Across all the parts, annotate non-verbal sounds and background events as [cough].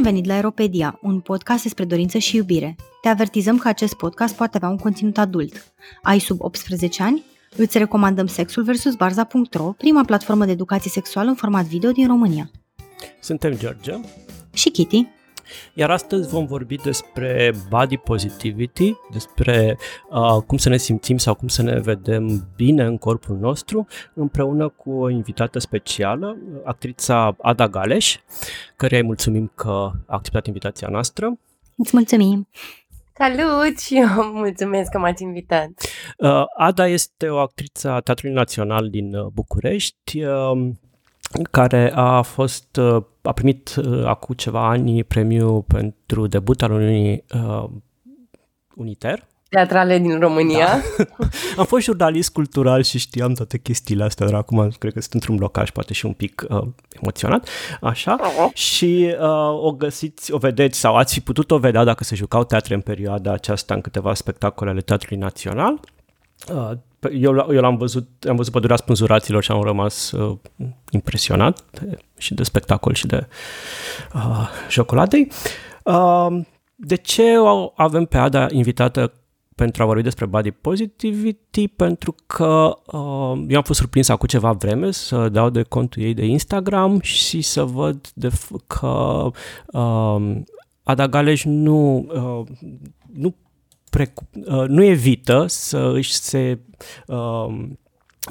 Bun venit la Aeropedia, un podcast despre dorință și iubire. Te avertizăm că acest podcast poate avea un conținut adult. Ai sub 18 ani? Îți recomandăm Sexul vs. Barza.ro, prima platformă de educație sexuală în format video din România. Suntem George și Kitty. Iar astăzi vom vorbi despre body positivity, despre uh, cum să ne simțim sau cum să ne vedem bine în corpul nostru, împreună cu o invitată specială, actrița Ada Galeș, care îi mulțumim că a acceptat invitația noastră. Îți mulțumim! Salut și eu mulțumesc că m-ați invitat. Uh, Ada este o actriță a Teatrului Național din uh, București. Uh, care a fost uh, a primit uh, acum ceva ani premiu pentru debut al unui uh, Uniter. Teatrale din România. Da. [laughs] Am fost jurnalist cultural și știam toate chestiile astea, dar acum cred că sunt într-un blocaj, poate și un pic uh, emoționat, așa. Uh-huh. Și uh, o găsiți, o vedeți sau ați fi putut o vedea dacă se jucau teatre în perioada aceasta în câteva spectacole ale Teatrului Național. Uh, eu, eu l-am văzut, am văzut pădurea spânzuraților și am rămas uh, impresionat de, și de spectacol și de uh, jocoladei. Uh, de ce avem pe Ada invitată pentru a vorbi despre body positivity? Pentru că uh, eu am fost surprins acum ceva vreme să dau de contul ei de Instagram și să văd de f- că uh, Ada Galeș nu, uh, nu precu- uh, nu evită să își se uh,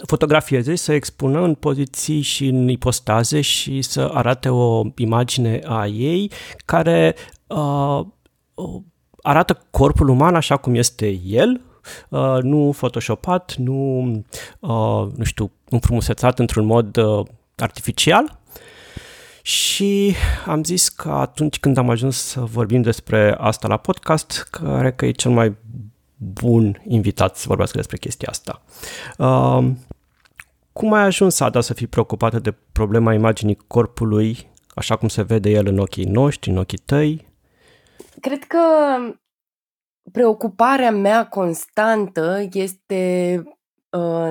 fotografieze, să expună în poziții și în ipostaze și să arate o imagine a ei care uh, arată corpul uman așa cum este el, uh, nu photoshopat, nu, uh, nu știu, înfrumusețat într-un mod uh, artificial, și am zis că atunci când am ajuns să vorbim despre asta la podcast, care că e cel mai bun invitat să vorbească despre chestia asta. Uh, cum ai ajuns, Ada, să fii preocupată de problema imaginii corpului, așa cum se vede el în ochii noștri, în ochii tăi? Cred că preocuparea mea constantă este Uh,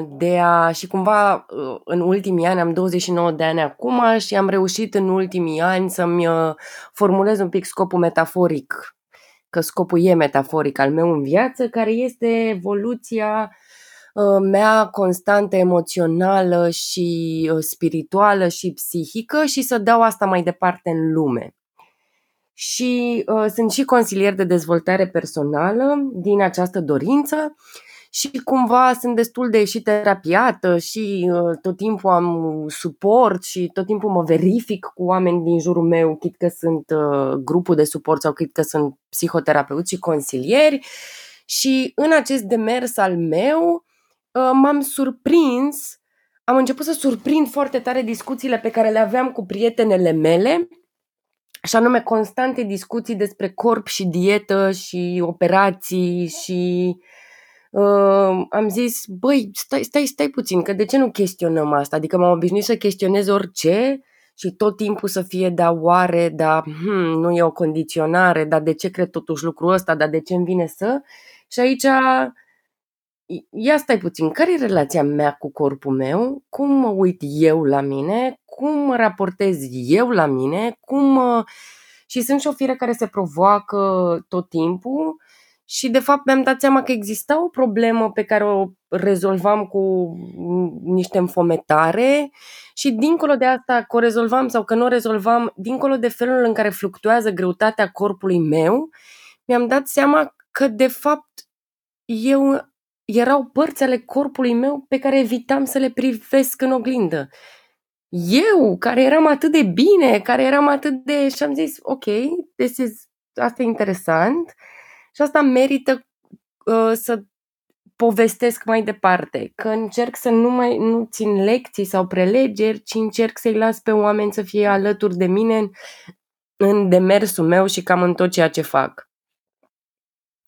de a și cumva uh, în ultimii ani, am 29 de ani acum și am reușit în ultimii ani să-mi uh, formulez un pic scopul metaforic, că scopul e metaforic al meu în viață, care este evoluția mea constantă emoțională și spirituală și psihică și să dau asta mai departe în lume. Și uh, sunt și consilier de dezvoltare personală din această dorință și cumva sunt destul de și terapiată și uh, tot timpul am suport și tot timpul mă verific cu oameni din jurul meu, chit că sunt uh, grupul de suport sau chit că sunt psihoterapeuți și consilieri. Și în acest demers al meu uh, m-am surprins, am început să surprind foarte tare discuțiile pe care le aveam cu prietenele mele, și anume constante discuții despre corp și dietă și operații și uh, uh, am zis, băi, stai, stai, stai puțin, că de ce nu chestionăm asta? Adică m-am obișnuit să chestionez orice și tot timpul să fie, da, oare, da, hmm, nu e o condiționare, dar de ce cred totuși lucrul ăsta, dar de ce îmi vine să? Și aici, ia stai puțin, care e relația mea cu corpul meu? Cum mă uit eu la mine? Cum mă raportez eu la mine? Cum... Uh... Și sunt și o fire care se provoacă tot timpul și de fapt mi-am dat seama că exista o problemă pe care o rezolvam cu niște înfometare și dincolo de asta că o rezolvam sau că nu o rezolvam, dincolo de felul în care fluctuează greutatea corpului meu, mi-am dat seama că de fapt eu erau părți ale corpului meu pe care evitam să le privesc în oglindă. Eu, care eram atât de bine, care eram atât de... și am zis, ok, this is, asta e interesant, și asta merită uh, să povestesc mai departe, că încerc să nu mai nu țin lecții sau prelegeri, ci încerc să-i las pe oameni să fie alături de mine în, în demersul meu și cam în tot ceea ce fac.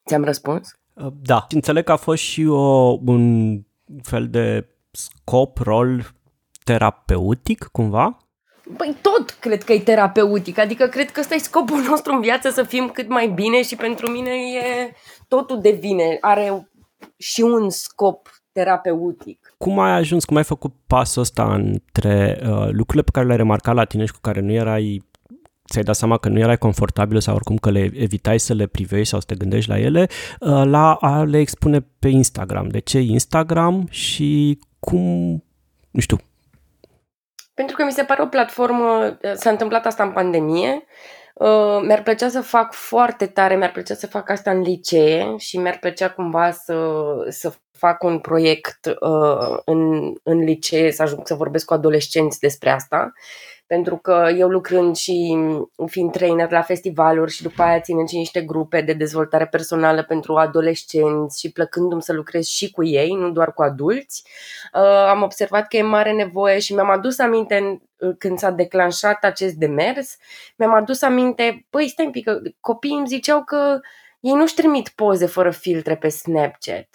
Ți-am răspuns? Uh, da. Înțeleg că a fost și o, un fel de scop, rol terapeutic, cumva? Păi tot cred că e terapeutic, adică cred că ăsta e scopul [laughs] nostru în viață, să fim cât mai bine și pentru mine e totul devine, are și un scop terapeutic. Cum ai ajuns, cum ai făcut pasul ăsta între uh, lucrurile pe care le-ai remarcat la tine și cu care nu erai ți-ai dat seama că nu erai confortabil sau oricum că le evitai să le privești sau să te gândești la ele, uh, la a le expune pe Instagram. De ce Instagram și cum, nu știu. Pentru că mi se pare o platformă, s-a întâmplat asta în pandemie, Uh, mi-ar plăcea să fac foarte tare, mi-ar plăcea să fac asta în licee și mi-ar plăcea cumva să, să fac un proiect uh, în, în licee, să ajung să vorbesc cu adolescenți despre asta pentru că eu lucrând și fiind trainer la festivaluri și după aia ținând și niște grupe de dezvoltare personală pentru adolescenți și plăcându-mi să lucrez și cu ei, nu doar cu adulți, uh, am observat că e mare nevoie și mi-am adus aminte uh, când s-a declanșat acest demers, mi-am adus aminte, păi stai un pic, că copiii îmi ziceau că ei nu-și trimit poze fără filtre pe Snapchat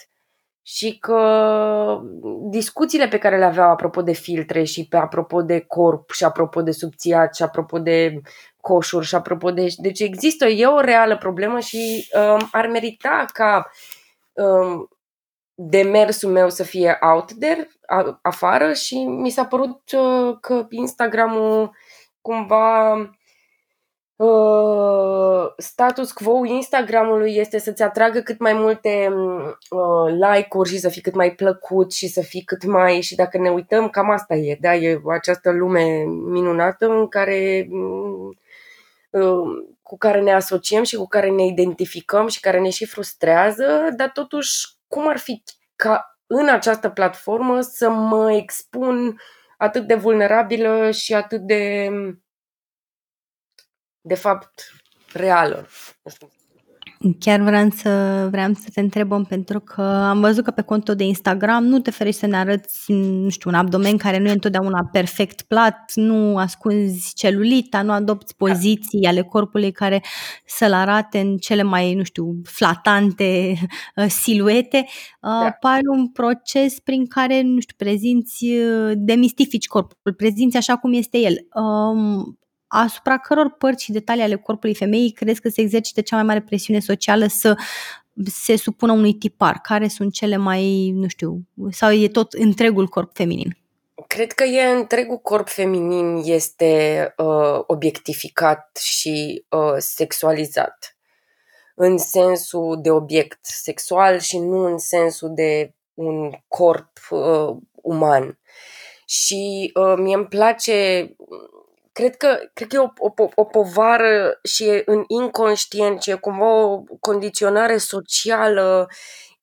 și că discuțiile pe care le aveau apropo de filtre și pe apropo de corp și apropo de subțiat și apropo de coșuri și apropo de... Deci există, e o reală problemă și um, ar merita ca um, demersul meu să fie out there, a, afară și mi s-a părut uh, că Instagramul cumva Uh, status quo Instagramului este să-ți atragă cât mai multe uh, like-uri și să fii cât mai plăcut și să fii cât mai... Și dacă ne uităm, cam asta e, da? E această lume minunată în care uh, cu care ne asociem și cu care ne identificăm și care ne și frustrează, dar totuși cum ar fi ca în această platformă să mă expun atât de vulnerabilă și atât de de fapt, reală. Nu știu Chiar vreau să, vreau să te întrebăm pentru că am văzut că pe contul de Instagram nu te ferești să ne arăți, nu știu, un abdomen care nu e întotdeauna perfect plat, nu ascunzi celulita, nu adopți poziții ale corpului care să-l arate în cele mai, nu știu, flatante [laughs] uh, siluete. Uh, da. Pare un proces prin care, nu știu, prezinți, uh, demistifici corpul, prezinți așa cum este el. Um, asupra căror părți și detalii ale corpului femeii crezi că se exercită cea mai mare presiune socială să se supună unui tipar? Care sunt cele mai, nu știu, sau e tot întregul corp feminin? Cred că e întregul corp feminin este uh, obiectificat și uh, sexualizat în sensul de obiect sexual și nu în sensul de un corp uh, uman. Și uh, mie îmi place cred că, cred că e o, o, o povară și e în inconștient și e cumva o condiționare socială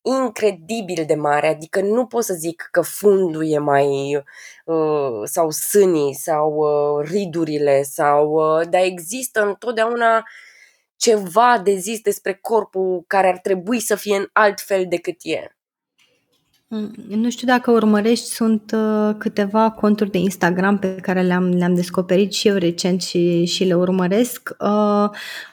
incredibil de mare, adică nu pot să zic că fundul e mai uh, sau sânii sau uh, ridurile sau uh, dar există întotdeauna ceva de zis despre corpul care ar trebui să fie în alt fel decât e. Mm, nu știu dacă urmărești, sunt uh, câteva conturi de Instagram pe care le-am, le-am descoperit și eu recent și, și le urmăresc, uh,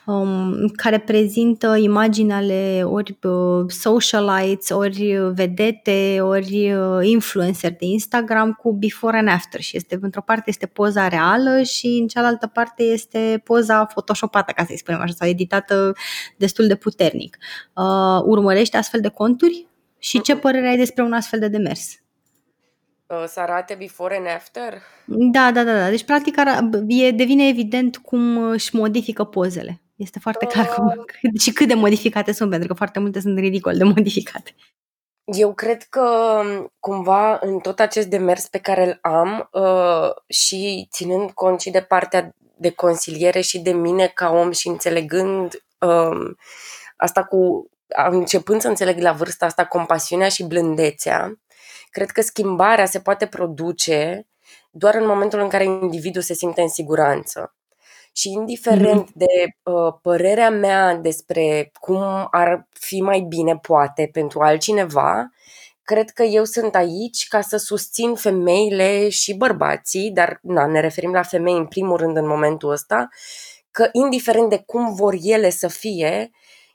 um, care prezintă imagini ale ori uh, socialites, ori vedete, ori uh, influencer de Instagram cu before and after și este, într-o parte este poza reală și în cealaltă parte este poza photoshopată, ca să-i spunem așa, sau editată destul de puternic. Uh, urmărești astfel de conturi? Și ce părere ai despre un astfel de demers? Uh, să arate before and after? Da, da, da. da. Deci, practic, e, devine evident cum își modifică pozele. Este foarte uh... clar cum, [laughs] și cât de modificate sunt, pentru că foarte multe sunt ridicol de modificate. Eu cred că cumva în tot acest demers pe care îl am uh, și ținând cont și de partea de consiliere și de mine ca om și înțelegând uh, asta cu începând să înțeleg la vârsta asta compasiunea și blândețea, cred că schimbarea se poate produce doar în momentul în care individul se simte în siguranță. Și indiferent mm-hmm. de uh, părerea mea despre cum ar fi mai bine, poate, pentru altcineva, cred că eu sunt aici ca să susțin femeile și bărbații, dar na, ne referim la femei în primul rând în momentul ăsta, că indiferent de cum vor ele să fie,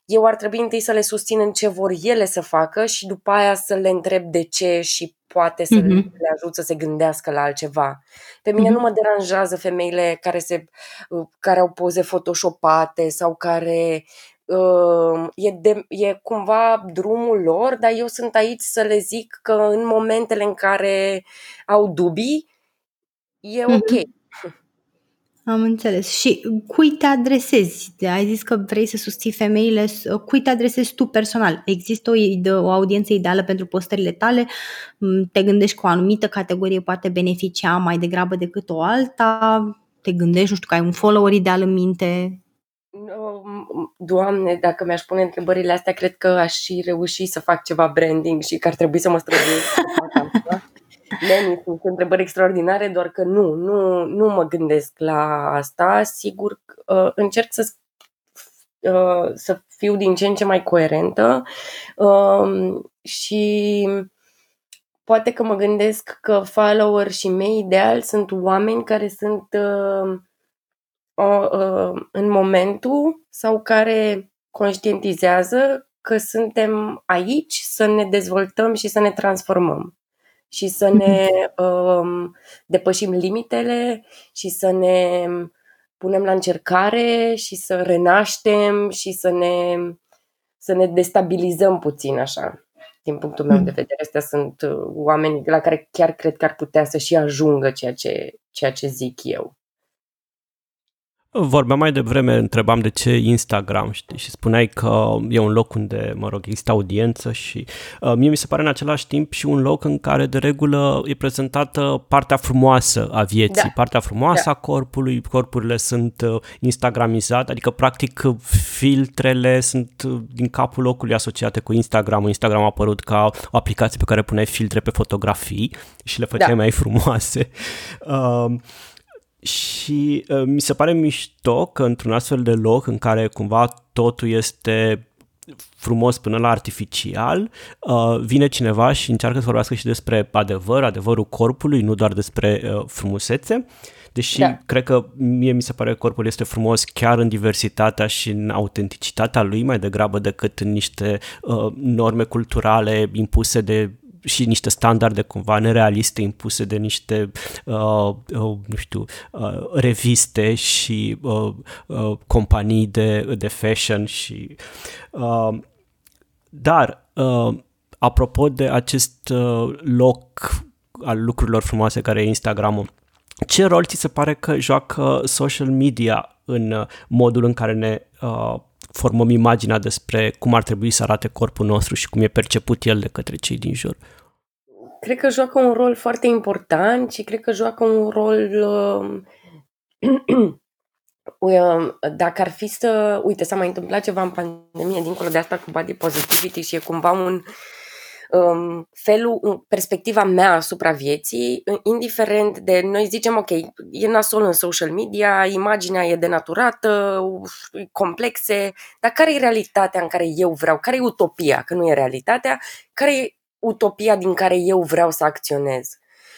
eu ar trebui întâi să le susțin în ce vor ele să facă și după aia să le întreb de ce și poate să mm-hmm. le ajut să se gândească la altceva. Pe mine mm-hmm. nu mă deranjează femeile care, se, uh, care au poze photoshopate sau care uh, e, de, e cumva drumul lor, dar eu sunt aici să le zic că în momentele în care au dubii, e mm-hmm. Ok. Am înțeles. Și cui te adresezi? Ai zis că vrei să susții femeile. Cui te adresezi tu personal? Există o, o audiență ideală pentru postările tale? Mm, te gândești că o anumită categorie poate beneficia mai degrabă decât o alta? Te gândești, nu știu, că ai un follower ideal în minte? Doamne, dacă mi-aș pune întrebările astea, cred că aș și reuși să fac ceva branding și că ar trebui să mă străduiesc să fac asta. Lenny, sunt întrebări extraordinare, doar că nu, nu, nu mă gândesc la asta. Sigur, uh, încerc să, uh, să fiu din ce în ce mai coerentă uh, și poate că mă gândesc că follower și mei ideal sunt oameni care sunt uh, uh, în momentul sau care conștientizează că suntem aici să ne dezvoltăm și să ne transformăm și să ne um, depășim limitele și să ne punem la încercare și să renaștem și să ne, să ne destabilizăm puțin așa. Din punctul meu de mm. vedere, astea sunt uh, oameni la care chiar cred că ar putea să și ajungă ceea ce, ceea ce zic eu. Vorbeam mai devreme, întrebam de ce Instagram, știi, și spuneai că e un loc unde, mă rog, există audiență și uh, mie mi se pare în același timp și un loc în care de regulă e prezentată partea frumoasă a vieții, da. partea frumoasă da. a corpului, corpurile sunt uh, instagramizate, adică practic filtrele sunt uh, din capul locului asociate cu Instagram. Instagram a apărut ca o aplicație pe care puneai filtre pe fotografii și le făceai da. mai frumoase. Uh, [laughs] și uh, mi se pare mișto că într-un astfel de loc în care cumva totul este frumos până la artificial, uh, vine cineva și încearcă să vorbească și despre adevăr, adevărul corpului, nu doar despre uh, frumusețe. Deși da. cred că mie mi se pare că corpul este frumos chiar în diversitatea și în autenticitatea lui mai degrabă decât în niște uh, norme culturale impuse de și niște standarde cumva nerealiste impuse de niște, uh, uh, nu știu, uh, reviste și uh, uh, companii de, de fashion și... Uh, dar, uh, apropo de acest uh, loc al lucrurilor frumoase care e Instagramul, ce rol ți se pare că joacă social media în uh, modul în care ne uh, formăm imaginea despre cum ar trebui să arate corpul nostru și cum e perceput el de către cei din jur? Cred că joacă un rol foarte important și cred că joacă un rol uh, [clears throat] dacă ar fi să, uite, s-a mai întâmplat ceva în pandemie, dincolo de asta cu body positivity și e cumva un um, felul, perspectiva mea asupra vieții, indiferent de, noi zicem, ok, e nasol în social media, imaginea e denaturată, complexe, dar care e realitatea în care eu vreau, care e utopia, că nu e realitatea, care e utopia din care eu vreau să acționez.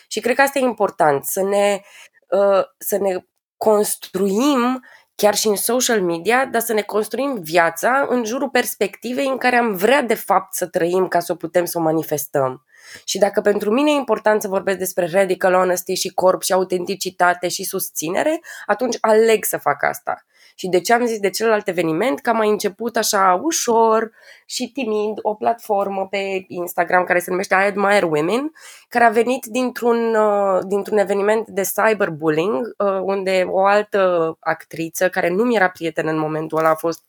Și cred că asta e important, să ne, uh, să ne construim chiar și în social media, dar să ne construim viața în jurul perspectivei în care am vrea de fapt să trăim ca să o putem să o manifestăm. Și dacă pentru mine e important să vorbesc despre radical honesty și corp și autenticitate și susținere, atunci aleg să fac asta. Și de ce am zis de celălalt eveniment? Că am mai început așa ușor și timid o platformă pe Instagram care se numește I Admire Women, care a venit dintr-un, uh, dintr-un eveniment de cyberbullying, uh, unde o altă actriță, care nu mi era prietenă în momentul ăla, a fost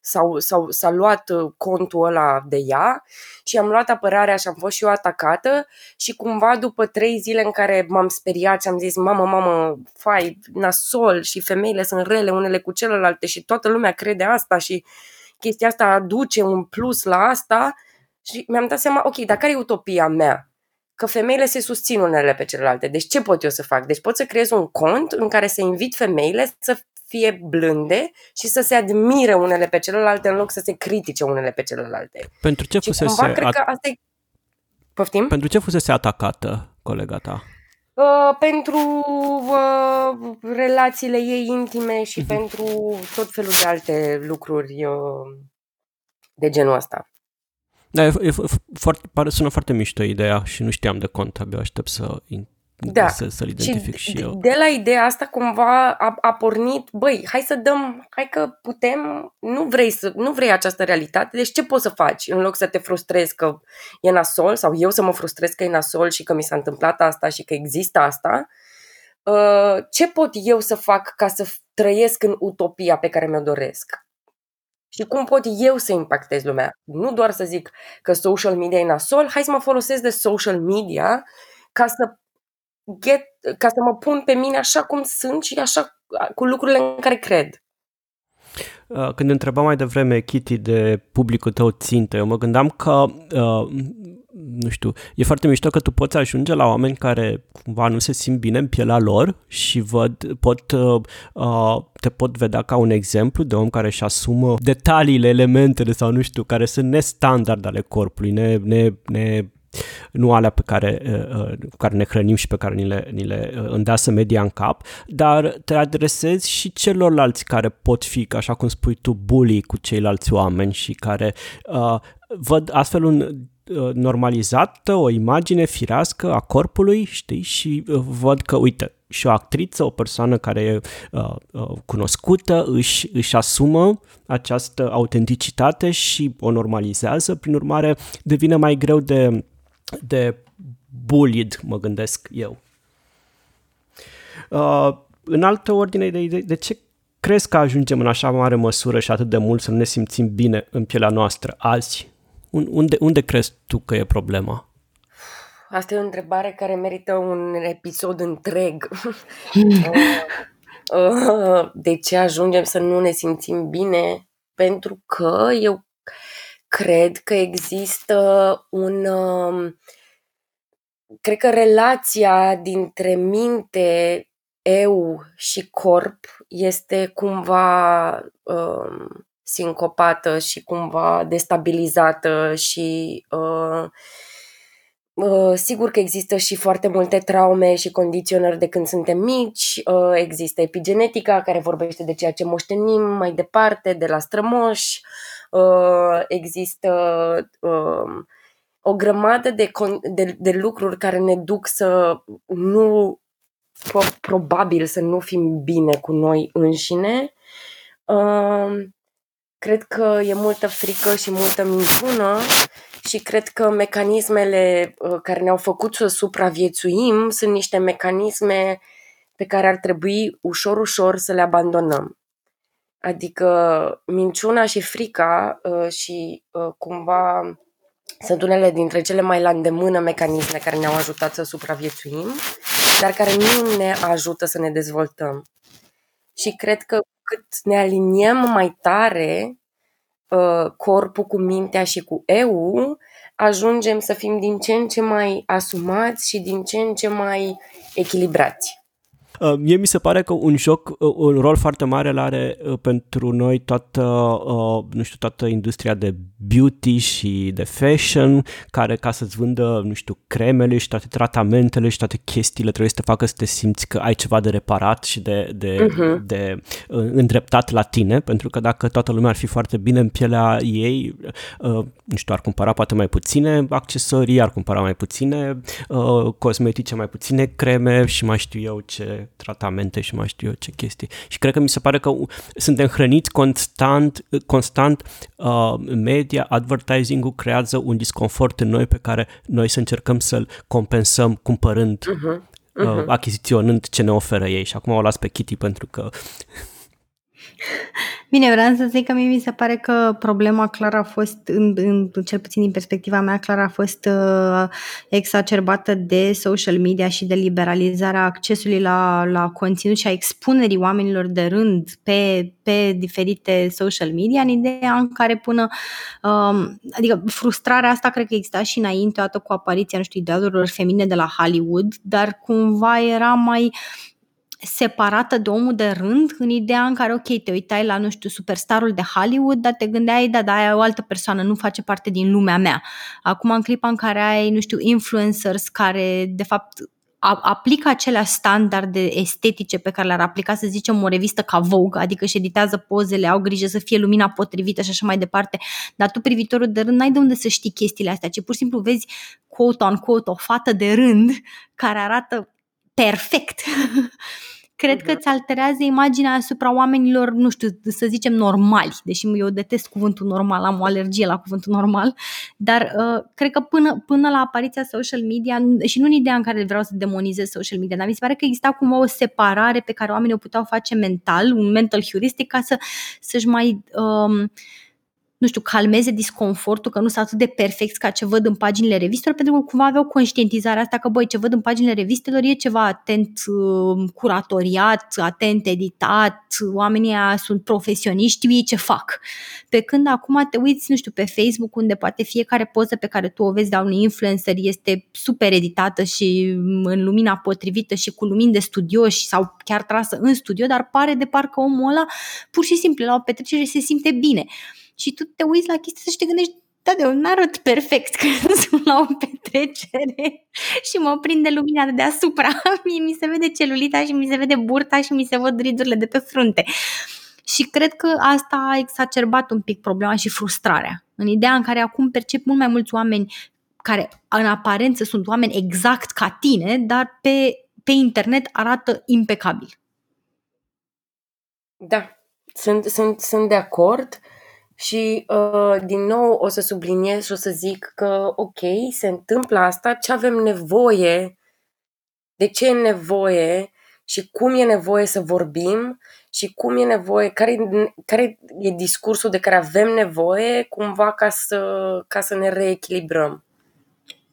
sau, sau s-a luat uh, contul ăla de ea și am luat apărarea și am fost și eu atacată și cumva după trei zile în care m-am speriat și am zis mamă, mamă, fai, nasol și femeile sunt rele unele cu celelalte și toată lumea crede asta și chestia asta aduce un plus la asta și mi-am dat seama, ok, dar care e utopia mea? că femeile se susțin unele pe celelalte. Deci ce pot eu să fac? Deci pot să creez un cont în care să invit femeile să fie blânde și să se admire unele pe celelalte în loc să se critique unele pe celelalte. Pentru ce fusese, cumva, cred că asta e... Poftim? Pentru ce fusese atacată colega ta? Uh, pentru uh, relațiile ei intime și uh-huh. pentru tot felul de alte lucruri uh, de genul ăsta. Da, e, e foarte, pare, sună foarte mișto ideea și nu știam de cont, abia aștept să da. să, să-l identific și, și eu. De la ideea asta cumva a, a pornit, băi, hai să dăm, hai că putem, nu vrei, să, nu vrei această realitate, deci ce poți să faci în loc să te frustrezi că e nasol sau eu să mă frustrez că e nasol și că mi s-a întâmplat asta și că există asta, uh, ce pot eu să fac ca să trăiesc în utopia pe care mi-o doresc? Și cum pot eu să impactez lumea? Nu doar să zic că social media e nasol, hai să mă folosesc de social media ca să, get, ca să mă pun pe mine așa cum sunt și așa cu lucrurile în care cred. Uh, când întrebam mai devreme, Kitty, de publicul tău țintă, eu mă gândeam că, uh, nu știu, e foarte mișto că tu poți ajunge la oameni care cumva nu se simt bine în pielea lor și văd, pot, uh, uh te pot vedea ca un exemplu de om care își asumă detaliile, elementele sau nu știu, care sunt nestandard ale corpului, ne, ne, ne nu alea pe care, uh, uh, cu care ne hrănim și pe care ni le, ni le uh, îndeasă media în cap, dar te adresezi și celorlalți care pot fi, așa cum spui tu, bully cu ceilalți oameni și care uh, văd astfel un normalizată o imagine firească a corpului, știi, și văd că, uite, și o actriță, o persoană care e uh, uh, cunoscută, își, își asumă această autenticitate și o normalizează, prin urmare devine mai greu de de bullied, mă gândesc eu. Uh, în altă ordine de idei, de ce crezi că ajungem în așa mare măsură și atât de mult să nu ne simțim bine în pielea noastră azi? Unde, unde crezi tu că e problema? Asta e o întrebare care merită un episod întreg. [laughs] de ce ajungem să nu ne simțim bine? Pentru că eu cred că există un. Um, cred că relația dintre minte, eu și corp este cumva um, sincopată și cumva destabilizată și uh, Uh, sigur că există și foarte multe traume și condiționări de când suntem mici, uh, există epigenetica care vorbește de ceea ce moștenim mai departe, de la strămoși, uh, există um, o grămadă de, de, de lucruri care ne duc să nu, probabil să nu fim bine cu noi înșine. Um, cred că e multă frică și multă minciună și cred că mecanismele uh, care ne-au făcut să supraviețuim sunt niște mecanisme pe care ar trebui ușor, ușor să le abandonăm. Adică minciuna și frica uh, și uh, cumva sunt unele dintre cele mai la îndemână mecanisme care ne-au ajutat să supraviețuim, dar care nu ne ajută să ne dezvoltăm. Și cred că cât ne aliniem mai tare uh, corpul cu mintea și cu eu, ajungem să fim din ce în ce mai asumați și din ce în ce mai echilibrați. Uh, mie mi se pare că un joc, uh, un rol foarte mare îl are uh, pentru noi toată, nu știu, toată industria de beauty și de fashion, care ca să-ți vândă, nu știu, cremele și toate tratamentele și toate chestiile trebuie să te facă să te simți că ai ceva de reparat și de, de, uh-huh. de îndreptat la tine, pentru că dacă toată lumea ar fi foarte bine în pielea ei, nu știu, ar cumpăra poate mai puține accesorii, ar cumpăra mai puține cosmetice, mai puține creme și mai știu eu ce tratamente și mai știu eu ce chestii. Și cred că mi se pare că suntem hrăniți constant, constant uh, media, advertising-ul creează un disconfort în noi pe care noi să încercăm să-l compensăm cumpărând, uh-huh. Uh-huh. Uh, achiziționând ce ne oferă ei. Și acum o las pe Kitty pentru că Bine, vreau să zic că mie mi se pare că problema clar a fost, în, în, cel puțin din perspectiva mea, clar a fost uh, exacerbată de social media și de liberalizarea accesului la, la conținut și a expunerii oamenilor de rând pe, pe diferite social media, în ideea în care până, uh, adică frustrarea asta cred că exista și înainte, odată cu apariția, nu știu, idealurilor femine de la Hollywood, dar cumva era mai uh, separată de omul de rând, în ideea în care, ok, te uitai la, nu știu, superstarul de Hollywood, dar te gândeai, da, da, aia o altă persoană, nu face parte din lumea mea. Acum, în clipa în care ai, nu știu, influencers care, de fapt, aplică acelea standarde estetice pe care le-ar aplica, să zicem, o revistă ca Vogue, adică își editează pozele, au grijă să fie lumina potrivită și așa mai departe, dar tu, privitorul de rând, n-ai de unde să știi chestiile astea, ci pur și simplu vezi quote-on-quote o fată de rând care arată perfect [laughs] cred că îți alterează imaginea asupra oamenilor, nu știu, să zicem normali, deși eu detest cuvântul normal, am o alergie la cuvântul normal, dar uh, cred că până, până la apariția social media, și nu în ideea în care vreau să demonizez social media, dar mi se pare că exista cumva o separare pe care oamenii o puteau face mental, un mental heuristic, ca să, să-și mai... Um, nu știu, calmeze disconfortul, că nu sunt atât de perfect ca ce văd în paginile revistelor, pentru că cumva aveau conștientizarea asta că, băi, ce văd în paginile revistelor e ceva atent uh, curatoriat, atent editat, oamenii sunt profesioniști, știu ei ce fac. Pe când acum te uiți, nu știu, pe Facebook, unde poate fiecare poză pe care tu o vezi de un influencer este super editată și în lumina potrivită și cu lumini de studioși sau chiar trasă în studio, dar pare de parcă omul ăla pur și simplu la o petrecere se simte bine și tu te uiți la chestia și te gândești, da, de un arăt perfect când [laughs] sunt la o petrecere și mă prinde lumina de deasupra. [laughs] Mie mi se vede celulita și mi se vede burta și mi se văd ridurile de pe frunte. Și cred că asta a exacerbat un pic problema și frustrarea. În ideea în care acum percep mult mai mulți oameni care în aparență sunt oameni exact ca tine, dar pe, pe internet arată impecabil. Da, sunt, sunt, sunt de acord. Și uh, din nou o să subliniez și o să zic că ok, se întâmplă asta, ce avem nevoie, de ce e nevoie și cum e nevoie să vorbim și cum e nevoie, care, care e discursul de care avem nevoie cumva ca să, ca să ne reechilibrăm.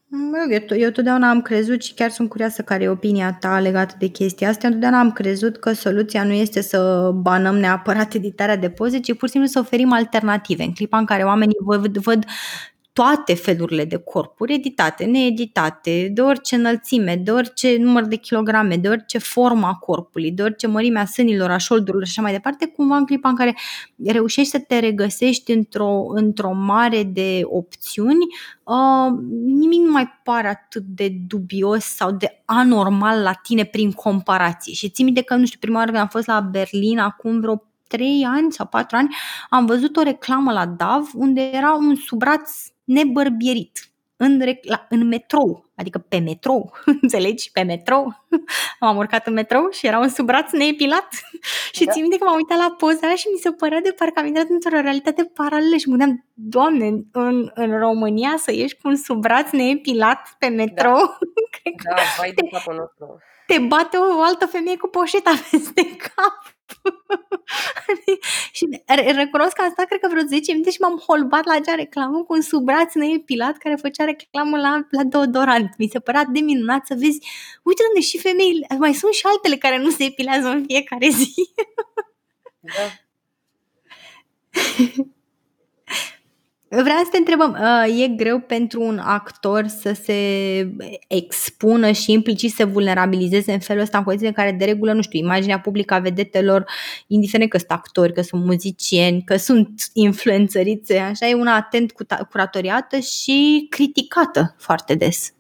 Mă rog, eu, eu totdeauna am crezut și chiar sunt curioasă care e opinia ta legată de chestia asta. Eu totdeauna am crezut că soluția nu este să banăm neapărat editarea de poze, ci pur și simplu să oferim alternative. În clipa în care oamenii văd, văd toate felurile de corpuri, editate, needitate, de orice înălțime, de orice număr de kilograme, de orice formă a corpului, de orice mărime a sânilor, a șoldurilor și așa mai departe, cumva în clipa în care reușești să te regăsești într-o, într-o mare de opțiuni, uh, nimic nu mai pare atât de dubios sau de anormal la tine prin comparație. Și țin minte că, nu știu, prima oară când am fost la Berlin, acum vreo trei ani sau patru ani, am văzut o reclamă la DAV unde era un subraț nebărbierit în, la, în metrou, adică pe metrou, [laughs] înțelegi? Pe metrou. [laughs] am urcat în metrou și era un subbraț neepilat [laughs] și da. țin minte că m-am uitat la poza și mi se părea de parcă am intrat într-o realitate paralelă și mă gândeam, doamne, în, în România să ieși cu un subbraț neepilat pe metrou? Da, Cred da vai de capul nostru. Te bate o altă femeie cu poșeta peste cap. [laughs] și recunosc că am stat cred că vreo 10 minute și m-am holbat la acea reclamă cu un subbraț neepilat care făcea reclamă la, la deodorant. Mi se părea de minunat să vezi, uite unde și femeile, mai sunt și altele care nu se epilează în fiecare zi. da. [laughs] Vreau să te întrebăm, uh, e greu pentru un actor să se expună și implicit să vulnerabilizeze în felul ăsta în condiții în care de regulă, nu știu, imaginea publică a vedetelor, indiferent că sunt actori, că sunt muzicieni, că sunt influențărițe, așa, e una atent curatoriată și criticată foarte des.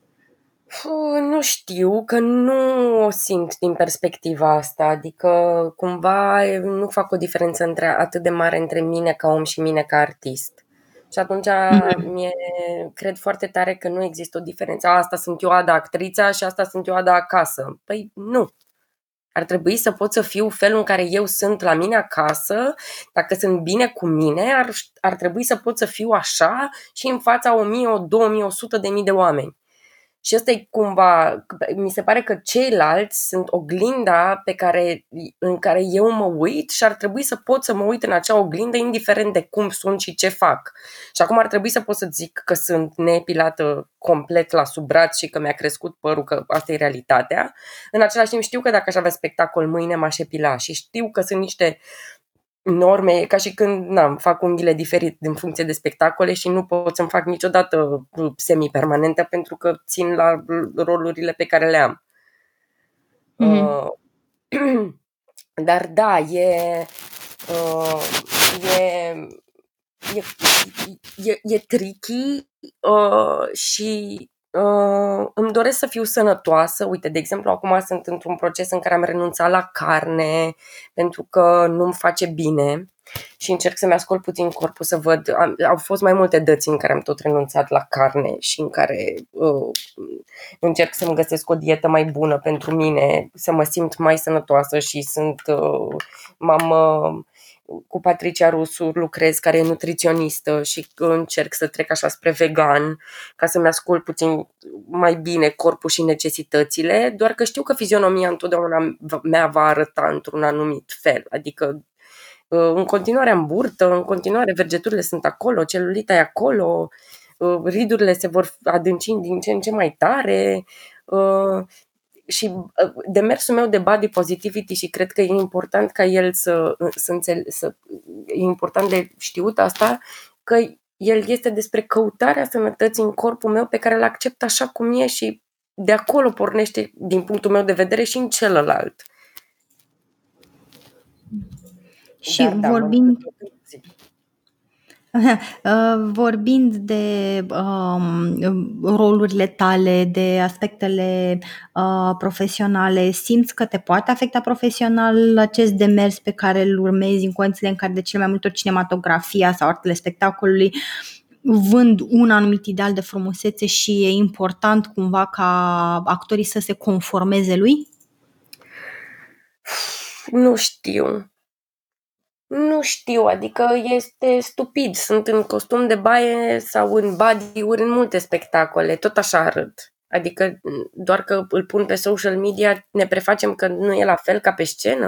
Nu știu, că nu o simt din perspectiva asta, adică cumva nu fac o diferență între, atât de mare între mine ca om și mine ca artist. Și atunci mm-hmm. mie cred foarte tare că nu există o diferență. Asta sunt eu Ada actrița și asta sunt eu Ada acasă. Păi nu. Ar trebui să pot să fiu felul în care eu sunt la mine acasă, dacă sunt bine cu mine, ar, ar trebui să pot să fiu așa și în fața 1000, 2000, 100 de mii de oameni. Și asta e cumva, mi se pare că ceilalți sunt oglinda pe care, în care eu mă uit și ar trebui să pot să mă uit în acea oglindă indiferent de cum sunt și ce fac. Și acum ar trebui să pot să zic că sunt neepilată complet la sub braț și că mi-a crescut părul, că asta e realitatea. În același timp știu că dacă aș avea spectacol mâine m-aș epila și știu că sunt niște norme, ca și când na, fac unghiile diferit în funcție de spectacole și nu pot să-mi fac niciodată semi-permanente pentru că țin la rolurile pe care le am. Mm-hmm. Uh, [clears throat] dar da, e, uh, e, e, e, e tricky uh, și uh, îmi doresc să fiu sănătoasă. Uite, de exemplu, acum sunt într-un proces în care am renunțat la carne pentru că nu-mi face bine și încerc să-mi ascult puțin corpul să văd. Am, au fost mai multe dăți în care am tot renunțat la carne și în care uh, încerc să-mi găsesc o dietă mai bună pentru mine, să mă simt mai sănătoasă și sunt. Uh, m-am. Uh, cu Patricia Rusu lucrez, care e nutriționistă și încerc să trec așa spre vegan ca să-mi ascult puțin mai bine corpul și necesitățile, doar că știu că fizionomia întotdeauna mea va arăta într-un anumit fel, adică uh, în continuare am burtă, în continuare vergeturile sunt acolo, celulita e acolo, uh, ridurile se vor adânci din ce în ce mai tare, uh, și uh, demersul meu de body positivity și cred că e important ca el să, uh, să, înțele, să e important de știut asta, că el este despre căutarea sănătății în corpul meu pe care îl accept așa cum e și de acolo pornește, din punctul meu de vedere, și în celălalt. Și da, vorbind, da, Uh, [laughs] vorbind de um, rolurile tale, de aspectele uh, profesionale, simți că te poate afecta profesional acest demers pe care îl urmezi în condițiile în care de cele mai multe ori cinematografia sau artele spectacolului vând un anumit ideal de frumusețe și e important cumva ca actorii să se conformeze lui? Nu știu. Nu știu, adică este stupid. Sunt în costum de baie sau în body-uri în multe spectacole, tot așa arăt. Adică doar că îl pun pe social media ne prefacem că nu e la fel ca pe scenă,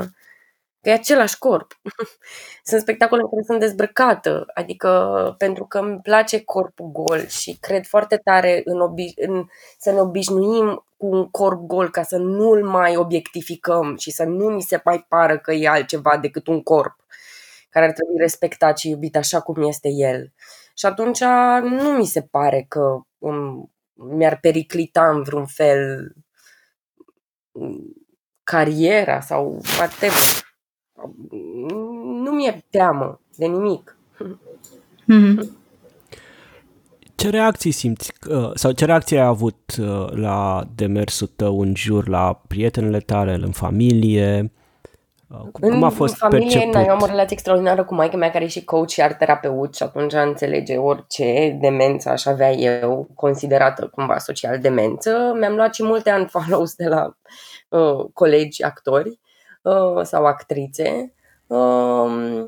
că e același corp. [laughs] sunt spectacole în care sunt dezbrăcată, adică pentru că îmi place corpul gol și cred foarte tare în, obi- în să ne obișnuim cu un corp gol ca să nu-l mai obiectificăm și să nu ni se mai pară că e altceva decât un corp care ar trebui respectat și iubit așa cum este el. Și atunci nu mi se pare că um, mi-ar periclita în vreun fel um, cariera sau whatever. Nu mi-e teamă de nimic. Mm-hmm. Ce reacții simți uh, sau ce reacție ai avut uh, la demersul tău în jur, la prietenele tale, în familie? Cum în a fost familie, perceput? noi am o relație extraordinară cu maica mea care e și coach și art terapeut și atunci înțelege orice demență aș avea eu, considerată cumva social demență. Mi-am luat și multe unfollows de la uh, colegi actori uh, sau actrițe. Uh,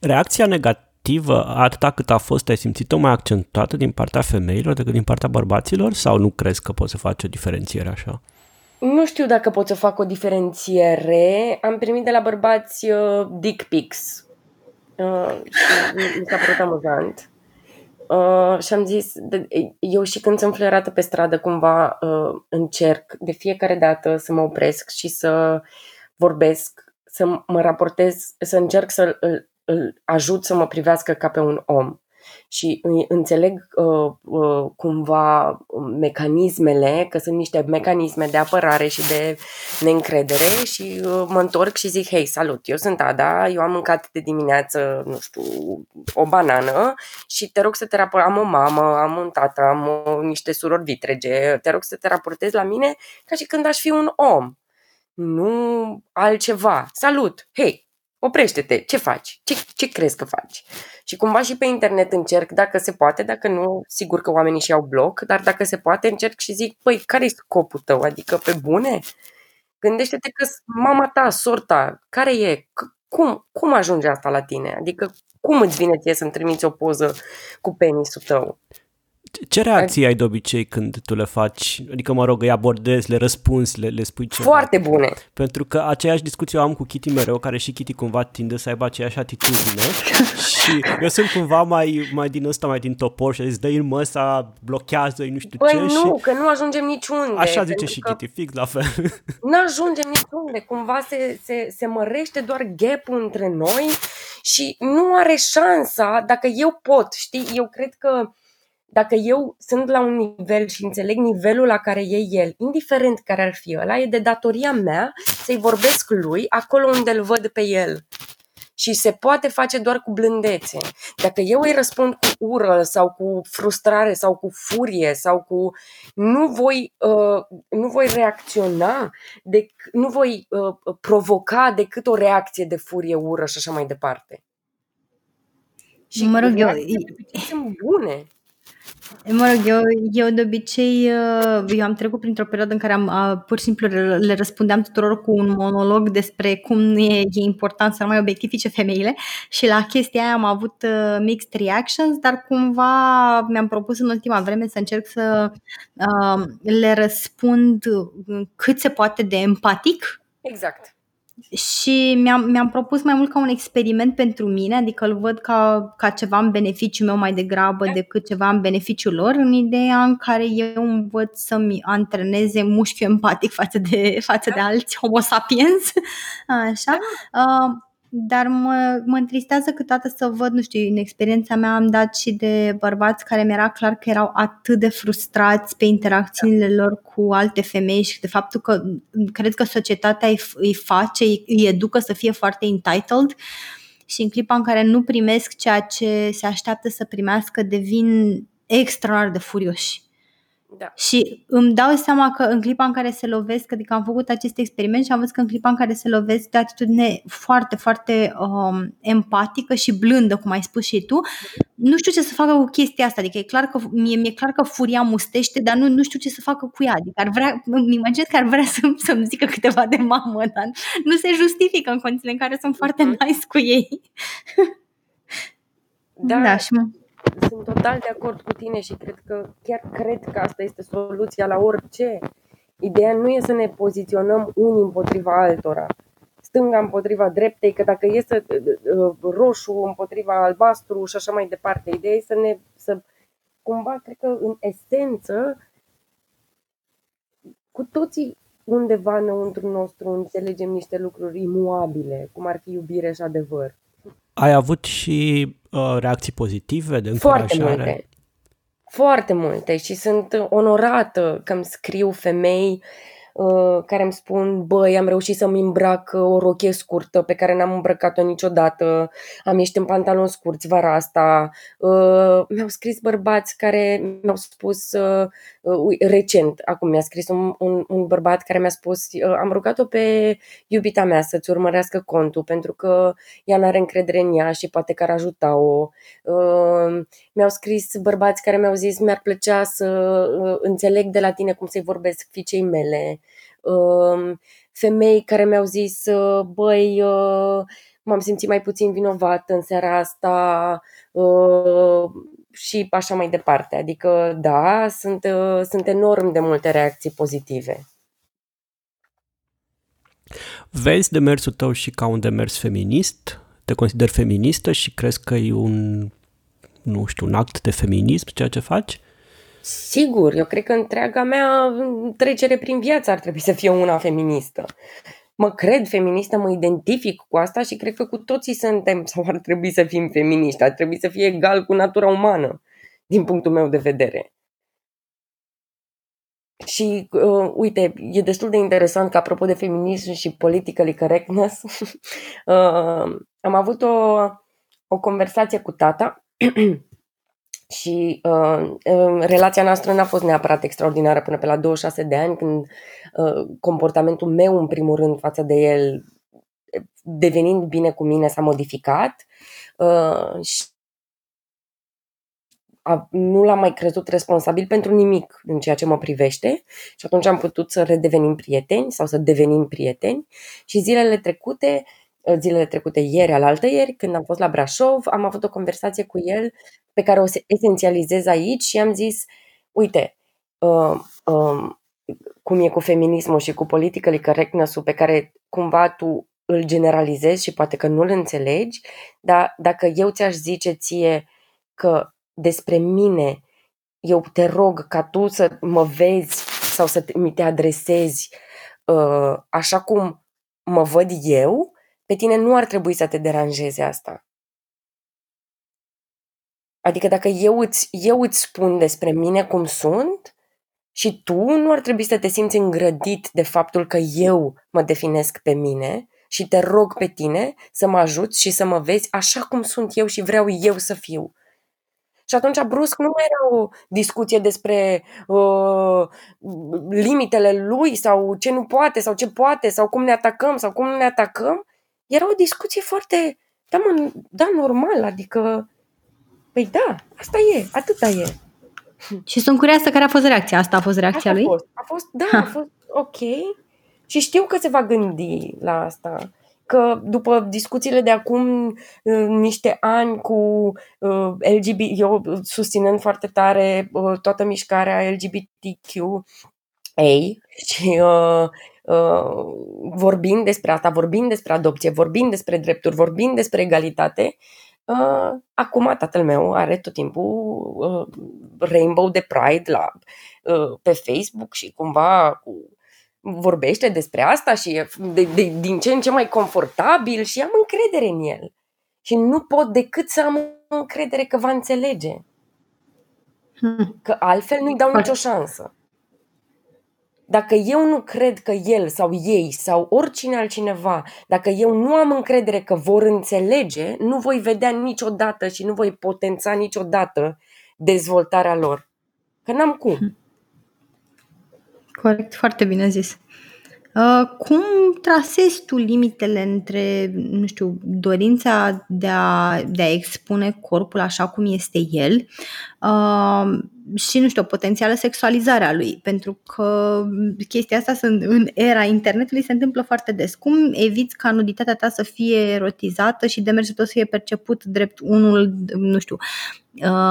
Reacția negativă, atâta cât a fost, ai simțit-o mai accentuată din partea femeilor decât din partea bărbaților sau nu crezi că poți să faci o diferențiere așa? Nu știu dacă pot să fac o diferențiere. Am primit de la bărbați uh, dick pics. Uh, și mi s-a părut amuzant. Uh, și am zis, de, eu și când sunt flerată pe stradă, cumva uh, încerc de fiecare dată să mă opresc și să vorbesc, să mă raportez, să încerc să îl, îl ajut să mă privească ca pe un om și înțeleg uh, uh, cumva mecanismele, că sunt niște mecanisme de apărare și de neîncredere și uh, mă întorc și zic, hei, salut, eu sunt Ada, eu am mâncat de dimineață, nu știu, o banană și te rog să te raportezi, am o mamă, am un tată, am o, niște surori vitrege, te rog să te raportezi la mine ca și când aș fi un om, nu altceva. Salut, hei, oprește-te, ce faci? Ce, ce crezi că faci? Și cumva și pe internet încerc, dacă se poate, dacă nu, sigur că oamenii și au bloc, dar dacă se poate, încerc și zic, păi, care e scopul tău? Adică, pe bune? Gândește-te că mama ta, sorta, care e? Cum, cum ajunge asta la tine? Adică, cum îți vine ție să-mi trimiți o poză cu penisul tău? Ce reacții ai de obicei când tu le faci? Adică, mă rog, îi abordezi, le răspunzi, le, le spui ceva? Foarte bune! Pentru că aceeași discuție o am cu Kitty mereu, care și Kitty cumva tinde să aibă aceeași atitudine [laughs] și eu sunt cumva mai, mai din ăsta, mai din topor și zis, dă-i în măsa, blochează-i, nu știu păi ce. nu, și... că nu ajungem niciunde. Așa zice și Kitty, fix la fel. [laughs] Nu ajungem niciunde, cumva se, se, se mărește doar gap între noi și nu are șansa, dacă eu pot, știi, eu cred că dacă eu sunt la un nivel și înțeleg nivelul la care e el, indiferent care ar fi ăla, e de datoria mea să-i vorbesc lui acolo unde îl văd pe el. și se poate face doar cu blândețe. Dacă eu îi răspund cu ură sau cu frustrare sau cu furie sau cu nu voi, uh, nu voi reacționa, de, nu voi uh, provoca decât o reacție de furie, ură și așa mai departe. Și mă rog, eu, sunt bune. Mă rog, eu, eu de obicei, uh, eu am trecut printr-o perioadă în care am a, pur și simplu le răspundeam tuturor cu un monolog despre cum e, e important să nu mai obiectifice femeile și la chestia aia am avut uh, mixed reactions, dar cumva mi-am propus în ultima vreme să încerc să uh, le răspund cât se poate de empatic. Exact și mi-am, mi-am propus mai mult ca un experiment pentru mine, adică îl văd ca, ca ceva în beneficiul meu mai degrabă da. decât ceva în beneficiul lor, în ideea în care eu învăț să-mi antreneze mușchiul empatic față de, față de da. alți homo sapiens, [laughs] așa. Da. Uh, dar mă, mă întristează câteodată să văd, nu știu, în experiența mea am dat și de bărbați care mi-era clar că erau atât de frustrați pe interacțiunile lor cu alte femei și de faptul că cred că societatea îi, îi face, îi, îi educă să fie foarte entitled și în clipa în care nu primesc ceea ce se așteaptă să primească devin extraordinar de furioși. Da. Și îmi dau seama că în clipa în care se lovesc, adică am făcut acest experiment și am văzut că în clipa în care se lovesc de atitudine foarte, foarte um, empatică și blândă, cum ai spus și tu, nu știu ce să facă cu chestia asta. Adică e clar că, mie, mi-e clar că furia mustește, dar nu, nu știu ce să facă cu ea. Adică ar vrea, îmi imaginez că ar vrea să, să-mi zică câteva de mamă, dar nu se justifică în condițiile în care sunt foarte mhm. nice cu ei. Da, da și mă sunt total de acord cu tine și cred că chiar cred că asta este soluția la orice. Ideea nu e să ne poziționăm unii împotriva altora, stânga împotriva dreptei, că dacă e să uh, roșu împotriva albastru și așa mai departe. Ideea e să ne, să cumva, cred că în esență, cu toții undeva înăuntru nostru înțelegem niște lucruri imuabile, cum ar fi iubire și adevăr. Ai avut și uh, reacții pozitive de încurajare? Foarte multe. Foarte multe și sunt onorată că îmi scriu femei Uh, care îmi spun, băi, am reușit să-mi îmbrac uh, o rochie scurtă pe care n-am îmbrăcat-o niciodată, am ieșit în pantaloni scurți vara asta. Uh, mi-au scris bărbați care mi-au spus recent, acum mi-a scris un, un, un bărbat care mi-a spus, am rugat-o pe iubita mea să-ți urmărească contul pentru că ea n-are încredere în ea și poate că ar ajuta-o. Mi-au scris bărbați care mi-au zis, mi-ar plăcea să înțeleg de la tine cum să-i vorbesc fiicei mele femei care mi-au zis, băi, m-am simțit mai puțin vinovat în seara asta și așa mai departe. Adică, da, sunt, sunt enorm de multe reacții pozitive. Vezi demersul tău și ca un demers feminist? Te consider feministă și crezi că e un, nu știu, un act de feminism ceea ce faci? Sigur, eu cred că întreaga mea trecere prin viață ar trebui să fie una feministă. Mă cred feministă, mă identific cu asta și cred că cu toții suntem sau ar trebui să fim feministi, ar trebui să fie egal cu natura umană, din punctul meu de vedere. Și uh, uite, e destul de interesant că apropo de feminism și politically correctness, [laughs] uh, am avut o, o conversație cu tata [clears throat] Și uh, relația noastră n-a fost neapărat extraordinară până pe la 26 de ani, când uh, comportamentul meu, în primul rând, față de el, devenind bine cu mine, s-a modificat. Uh, și a, nu l-am mai crezut responsabil pentru nimic în ceea ce mă privește și atunci am putut să redevenim prieteni sau să devenim prieteni și zilele trecute zilele trecute ieri, alaltă ieri, când am fost la Brașov, am avut o conversație cu el pe care o esențializez aici și am zis, uite, uh, uh, cum e cu feminismul și cu politically correctness pe care cumva tu îl generalizezi și poate că nu-l înțelegi, dar dacă eu ți-aș zice ție că despre mine eu te rog ca tu să mă vezi sau să mi te adresezi uh, așa cum mă văd eu, pe tine nu ar trebui să te deranjeze asta. Adică dacă eu îți, eu îți spun despre mine cum sunt și tu nu ar trebui să te simți îngrădit de faptul că eu mă definesc pe mine, și te rog pe tine să mă ajuți și să mă vezi așa cum sunt eu și vreau eu să fiu. Și atunci, brusc, nu mai era o discuție despre uh, limitele lui sau ce nu poate sau ce poate sau cum ne atacăm sau cum nu ne atacăm. Era o discuție foarte, da, mă, da, normal, adică, păi da, asta e, atâta e. Și sunt curioasă care a fost reacția. Asta a fost reacția Asta lui? a fost, a fost, da, ha. a fost ok. Și știu că se va gândi la asta că după discuțiile de acum uh, niște ani cu uh, LGBT, eu susținând foarte tare uh, toată mișcarea LGBTQA și uh, uh, vorbind despre asta, vorbind despre adopție, vorbind despre drepturi, vorbind despre egalitate, uh, acum tatăl meu are tot timpul uh, Rainbow de Pride la, uh, pe Facebook și cumva cu vorbește despre asta și e de, de, din ce în ce mai confortabil și am încredere în el. Și nu pot decât să am încredere că va înțelege. Hmm. Că altfel nu-i dau nicio șansă. Dacă eu nu cred că el sau ei sau oricine altcineva, dacă eu nu am încredere că vor înțelege, nu voi vedea niciodată și nu voi potența niciodată dezvoltarea lor. Că n-am cum. Hmm. Corect, foarte bine zis. Uh, cum trasezi tu limitele între, nu știu, dorința de a, de a expune corpul așa cum este el uh, și, nu știu, potențială sexualizare a lui? Pentru că chestia asta sunt, în era internetului se întâmplă foarte des. Cum eviți ca nuditatea ta să fie erotizată și demersul tău să fie perceput drept unul, nu știu, Uh,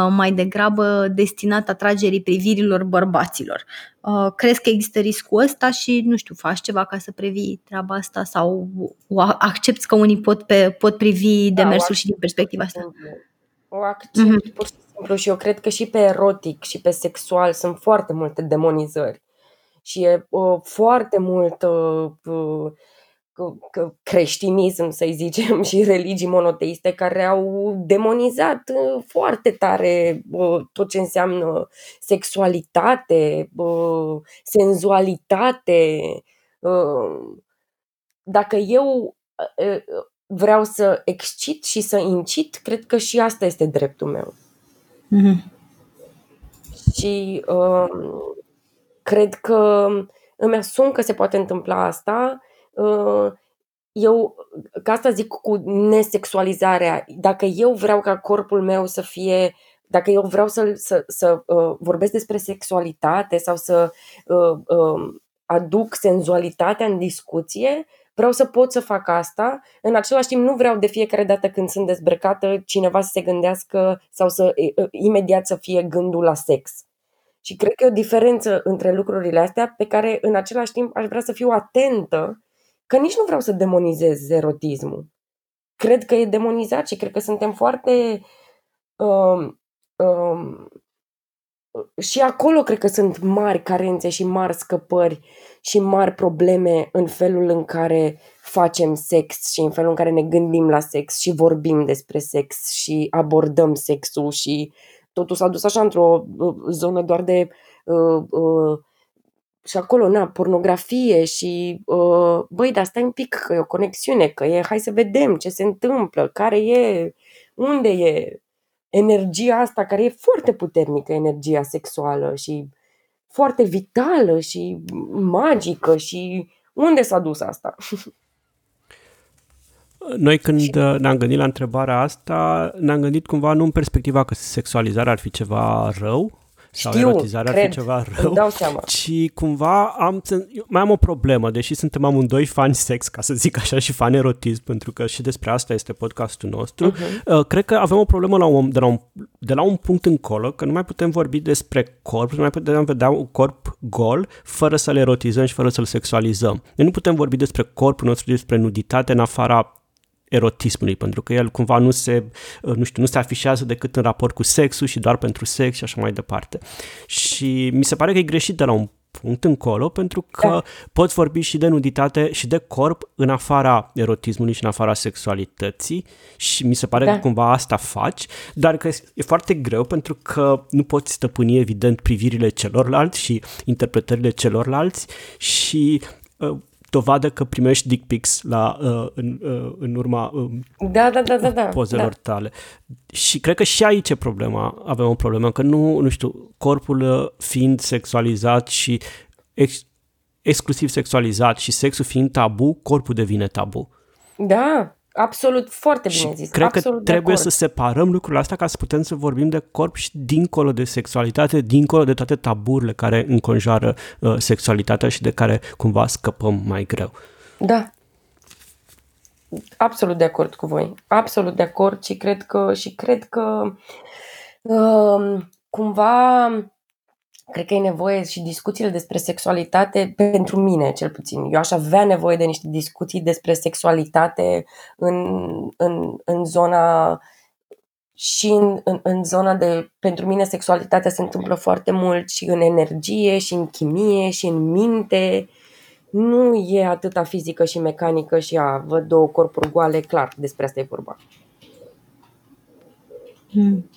mai degrabă destinat atragerii privirilor bărbaților. Uh, crezi că există riscul ăsta și, nu știu, faci ceva ca să previi treaba asta sau accepti că unii pot, pe, pot privi da, demersul și din perspectiva asta? O accept mm-hmm. pur și simplu și eu cred că și pe erotic și pe sexual sunt foarte multe demonizări și e uh, foarte mult uh, uh, creștinism, să-i zicem, [laughs] și religii monoteiste care au demonizat uh, foarte tare tot ce înseamnă sexualitate, senzualitate. Uh, dacă eu uh, vreau să excit și să incit, cred că și asta este dreptul meu. Mm-hmm. Și uh, cred că îmi asum că se poate întâmpla asta Uh, eu, ca asta zic cu nesexualizarea, dacă eu vreau ca corpul meu să fie, dacă eu vreau să, să, să uh, vorbesc despre sexualitate sau să uh, uh, aduc senzualitatea în discuție, vreau să pot să fac asta. În același timp, nu vreau de fiecare dată când sunt dezbrăcată cineva să se gândească sau să uh, imediat să fie gândul la sex. Și cred că e o diferență între lucrurile astea pe care în același timp aș vrea să fiu atentă că nici nu vreau să demonizez erotismul. Cred că e demonizat și cred că suntem foarte. Um, um, și acolo cred că sunt mari carențe și mari scăpări și mari probleme în felul în care facem sex și în felul în care ne gândim la sex și vorbim despre sex și abordăm sexul și totul s-a dus așa într-o uh, zonă doar de uh, uh, și acolo, na, pornografie și, uh, băi, dar stai un pic că e o conexiune, că e, hai să vedem ce se întâmplă, care e, unde e energia asta, care e foarte puternică, energia sexuală și foarte vitală și magică și unde s-a dus asta? Noi când uh, ne-am gândit la întrebarea asta, ne-am gândit cumva nu în perspectiva că sexualizarea ar fi ceva rău, sau Știu, erotizarea cred, ar fi ceva rău, dau seama. ci cumva am, mai am o problemă, deși suntem amândoi fani sex, ca să zic așa, și fani erotism, pentru că și despre asta este podcastul nostru, uh-huh. uh, cred că avem o problemă la un, de, la un, de la un punct încolo, că nu mai putem vorbi despre corp, nu mai putem vedea un corp gol fără să-l erotizăm și fără să-l sexualizăm. Noi nu putem vorbi despre corpul nostru, despre nuditate în afara erotismului, pentru că el cumva nu se, uh, nu știu, nu se afișează decât în raport cu sexul și doar pentru sex și așa mai departe. Și mi se pare că e greșit de la un punct încolo, pentru că da. poți vorbi și de nuditate și de corp în afara erotismului și în afara sexualității și mi se pare da. că cumva asta faci, dar că e foarte greu pentru că nu poți stăpâni evident privirile celorlalți și interpretările celorlalți și uh, dovadă că primești dick pics la, uh, în, uh, în urma uh, da, da, da, da, da, pozelor da. tale. Și cred că și aici e problema, avem o problemă, că nu, nu știu, corpul uh, fiind sexualizat și ex, exclusiv sexualizat și sexul fiind tabu, corpul devine tabu. Da, absolut, foarte bine Și zis. cred absolut că trebuie de să separăm lucrurile astea ca să putem să vorbim de corp și dincolo de sexualitate, dincolo de toate taburile care înconjoară uh, sexualitatea și de care cumva scăpăm mai greu. Da. Absolut de acord cu voi. Absolut de acord și cred că și cred că uh, cumva cred că e nevoie și discuțiile despre sexualitate pentru mine cel puțin. Eu aș avea nevoie de niște discuții despre sexualitate în, în, în zona și în, în, în zona de, pentru mine sexualitatea se întâmplă foarte mult și în energie, și în chimie, și în minte. Nu e atâta fizică și mecanică și a văd două corpuri goale, clar, despre asta e vorba. Mm.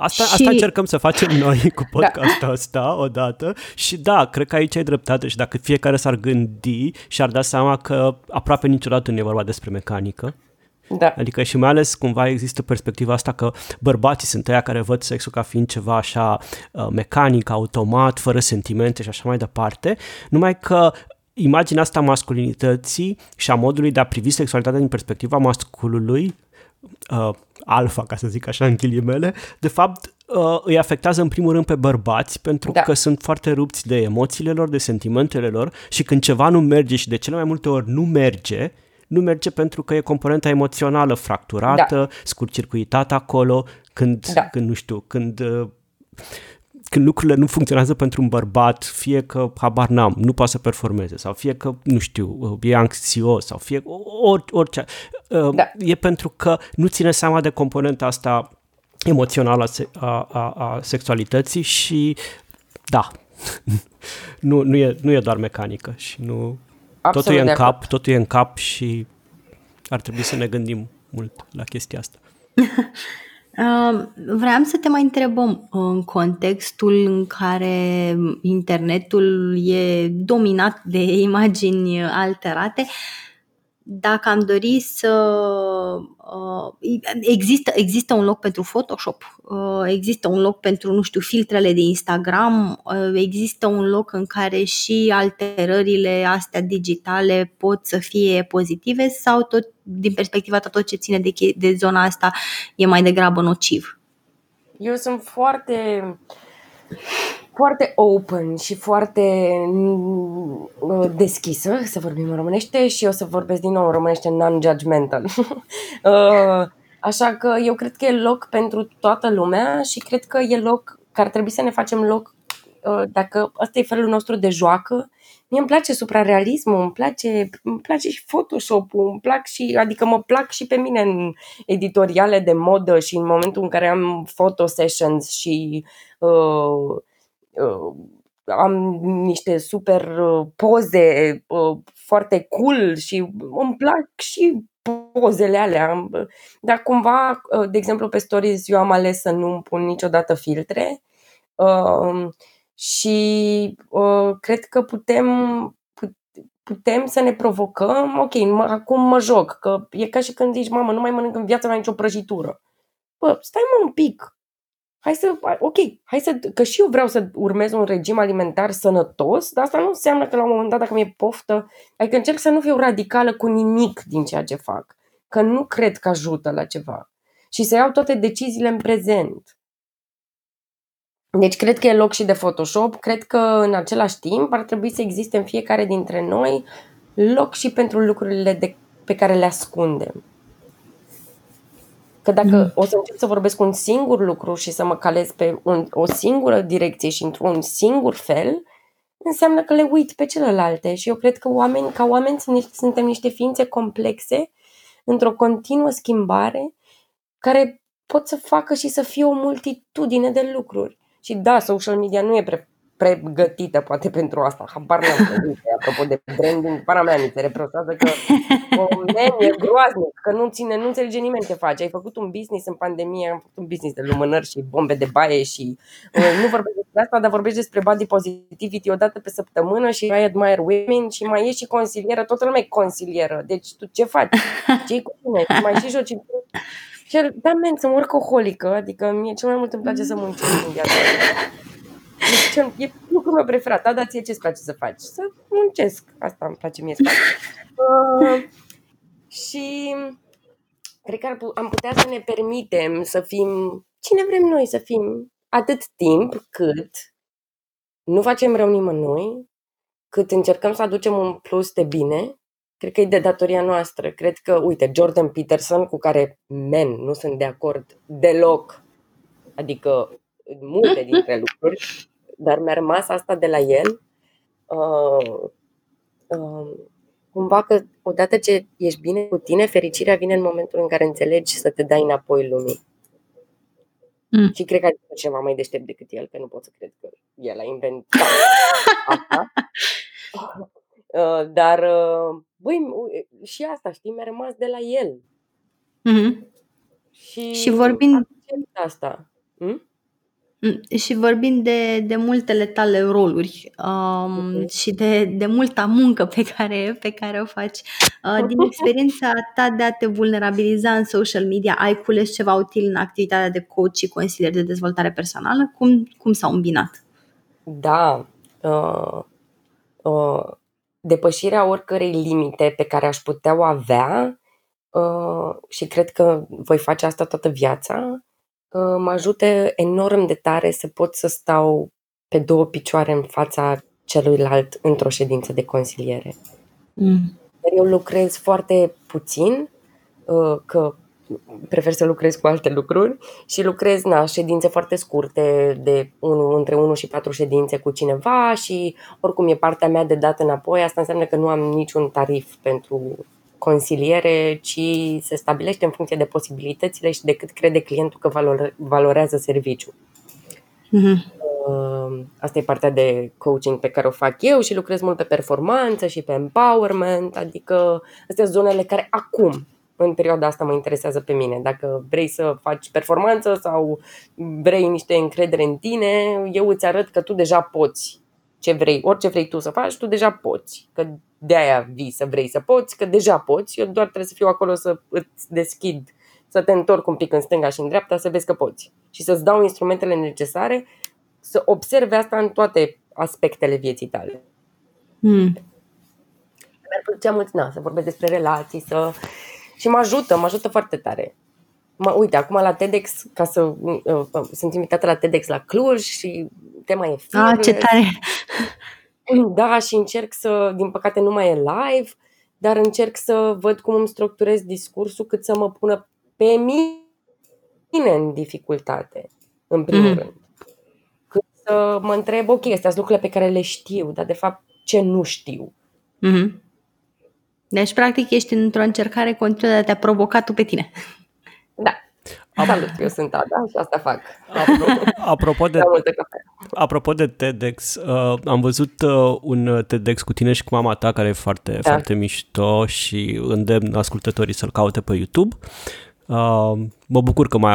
Asta, Și- asta încercăm să facem [laughs] noi cu podcastul da. ăsta odată și da, cred că aici ai dreptate și dacă fiecare s-ar gândi și ar da seama că aproape niciodată nu e vorba despre mecanică, Da. Adică și mai ales cumva există perspectiva asta că bărbații sunt aia care văd sexul ca fiind ceva așa uh, mecanic, automat, fără sentimente și așa mai departe, numai că imaginea asta a masculinității și a modului de a privi sexualitatea din perspectiva masculului, uh, alfa, ca să zic așa în ghilimele, de fapt uh, îi afectează în primul rând pe bărbați pentru Da. că sunt foarte rupți de emoțiile lor, de sentimentele lor și când ceva nu merge și de cele mai multe ori nu merge, nu merge pentru că e componenta emoțională fracturată, da. scurcircuitată acolo, când, Da. când nu știu, când uh, când lucrurile nu funcționează pentru un bărbat, fie că, habar n-am, nu poate să performeze, sau fie că, nu știu, uh, e anxios, sau fie or, orice, uh, Da. e pentru că nu ține seama de componenta asta emoțională a, se- a, a, a sexualității și, da, [laughs] nu, nu, e, nu e doar mecanică și nu... Absolut totul e în de acord. cap, totul e în cap și ar trebui să ne gândim mult la chestia asta. [laughs] Uh, Vreau să te mai întrebăm în contextul în care internetul e dominat de imagini alterate, dacă am dori să uh, există, există un loc pentru Photoshop, uh, există un loc pentru, nu știu, filtrele de Instagram, uh, există un loc în care și alterările astea digitale pot să fie pozitive sau tot din perspectiva ta tot ce ține de, che- de zona asta e mai degrabă nociv? Eu sunt foarte foarte open și foarte mm, uh, deschisă, să vorbim în românește și eu să vorbesc din nou în românește non-judgmental. [laughs] Uh, Așa că eu cred că e loc pentru toată lumea și cred că e loc, că ar trebui să ne facem loc uh, dacă ăsta e felul nostru de joacă. Mie îmi place suprarealismul, îmi place, îmi place și Photoshop-ul, îmi plac și, adică mă plac și pe mine în editoriale de modă și în momentul în care am photo sessions și uh, uh, am niște super uh, poze uh, foarte cool și îmi plac și pozele alea. Am- Dar cumva, uh, de exemplu, pe stories eu am ales să nu îmi pun niciodată filtre uh, și uh, cred că putem put- putem să ne provocăm, ok, mă, acum mă joc, că e ca și când zici, mamă, nu mai mănânc în viața mea nicio prăjitură. Bă, stai mă un pic, hai să, ok, hai să, că și eu vreau să urmez un regim alimentar sănătos, dar asta nu înseamnă că la un moment dat dacă mi-e poftă, adică încerc să nu fiu radicală cu nimic din ceea ce fac, că nu cred că ajută la ceva și să iau toate deciziile în prezent. Deci cred că e loc și de Photoshop, cred că în același timp ar trebui să existe în fiecare dintre noi loc și pentru lucrurile de, pe care le ascundem. Că dacă Mm. o să încep să vorbesc un singur lucru și să mă calez pe un, o singură direcție și într-un singur fel, înseamnă că le uit pe celelalte. Și eu cred că oameni, ca oameni sunt niște- suntem niște ființe complexe, într-o continuă schimbare, care pot să facă și să fie o multitudine de lucruri. Și da, social media nu e pre- pregătită poate pentru asta. Habar n-am uite, apropo de branding, para mea mi se reproșează că [laughs] oh, man, e groaznic, că nu ține, nu înțelege nimeni ce face. Ai făcut un business în pandemie, am făcut un business de lumânări și bombe de baie și uh, nu vorbești despre asta, dar vorbești despre body positivity o dată pe săptămână și I admire women și mai ești și consilieră, toată lumea e consilieră. Deci tu ce faci? [laughs] ce cu tine? Mai și joci și el, da, men, sunt workaholică, adică mie cel mai mult îmi place să muncesc în viața deci, e lucrul meu preferat. Da, dar ție ce-ți place să faci? Să muncesc. Asta îmi place mie să fac. [laughs] Uh, și cred că am putea să ne permitem să fim cine vrem noi să fim atât timp cât nu facem rău nimănui, cât încercăm să aducem un plus de bine cred că e de datoria noastră. Cred că, uite, Jordan Peterson, cu care, men, nu sunt de acord deloc, adică multe dintre [laughs] lucruri, dar mi-a rămas asta de la el. Uh, uh, cumva că odată ce ești bine cu tine, fericirea vine în momentul în care înțelegi să te dai înapoi lumii. Mm. Și cred că a ceva mai deștept decât el, că nu pot să cred că el a inventat [laughs] asta. Uh, dar, uh, băi, și asta, știi, mi-a rămas de la el. Mm-hmm. Și, și vorbind... asta. Hm? Și vorbind de, de multele tale roluri um, uh-huh. și de, de multa muncă pe care, pe care o faci, uh, din [laughs] experiența ta de a te vulnerabiliza în social media, ai cules ceva util în activitatea de coach și consilier de dezvoltare personală? Cum, cum s-au îmbinat? Da. Uh, uh, depășirea oricărei limite pe care aș putea o avea uh, și cred că voi face asta toată viața, uh, mă ajută enorm de tare să pot să stau pe două picioare în fața celuilalt într-o ședință de consiliere. Mm. Eu lucrez foarte puțin, uh, că prefer să lucrez cu alte lucruri și lucrez na, ședințe foarte scurte, de unu, între 1 și 4 ședințe cu cineva și oricum e partea mea de dat înapoi. Asta înseamnă că nu am niciun tarif pentru consiliere, ci se stabilește în funcție de posibilitățile și de cât crede clientul că valor, valorează serviciul. Mm-hmm. Asta e partea de coaching pe care o fac eu și lucrez mult pe performanță și pe empowerment, adică astea sunt zonele care acum în perioada asta mă interesează pe mine. Dacă vrei să faci performanță sau vrei niște încredere în tine, eu îți arăt că tu deja poți ce vrei, orice vrei tu să faci, tu deja poți. Că de aia vii să vrei să poți, că deja poți. Eu doar trebuie să fiu acolo să îți deschid, să te întorc un pic în stânga și în dreapta, să vezi că poți. Și să-ți dau instrumentele necesare să observi asta în toate aspectele vieții tale. Hmm. Mi-ar plăcea mult na, să vorbesc despre relații, să și mă ajută, mă ajută foarte tare. Mă, uite, acum la TEDx, ca să uh, uh, sunt invitată la TEDx la Cluj și tema e film. Ah, ce tare! [laughs] Da, și încerc să, din păcate nu mai e live, dar încerc să văd cum îmi structurez discursul cât să mă pună pe mine în dificultate, în primul mm. rând. Cât să mă întreb, ok, astea sunt lucrurile pe care le știu, dar de fapt ce nu știu. Mm-hmm. Deci, practic, ești într-o încercare continuă de a te provoca tu pe tine. Da. Salut, eu sunt Ada și asta fac. [laughs] Apropo de, apropo de TEDx, uh, am văzut uh, un TEDx cu tine și cu mama ta care e foarte, da. foarte mișto și îndemn ascultătorii să-l caute pe YouTube. Uh, mă bucur că mai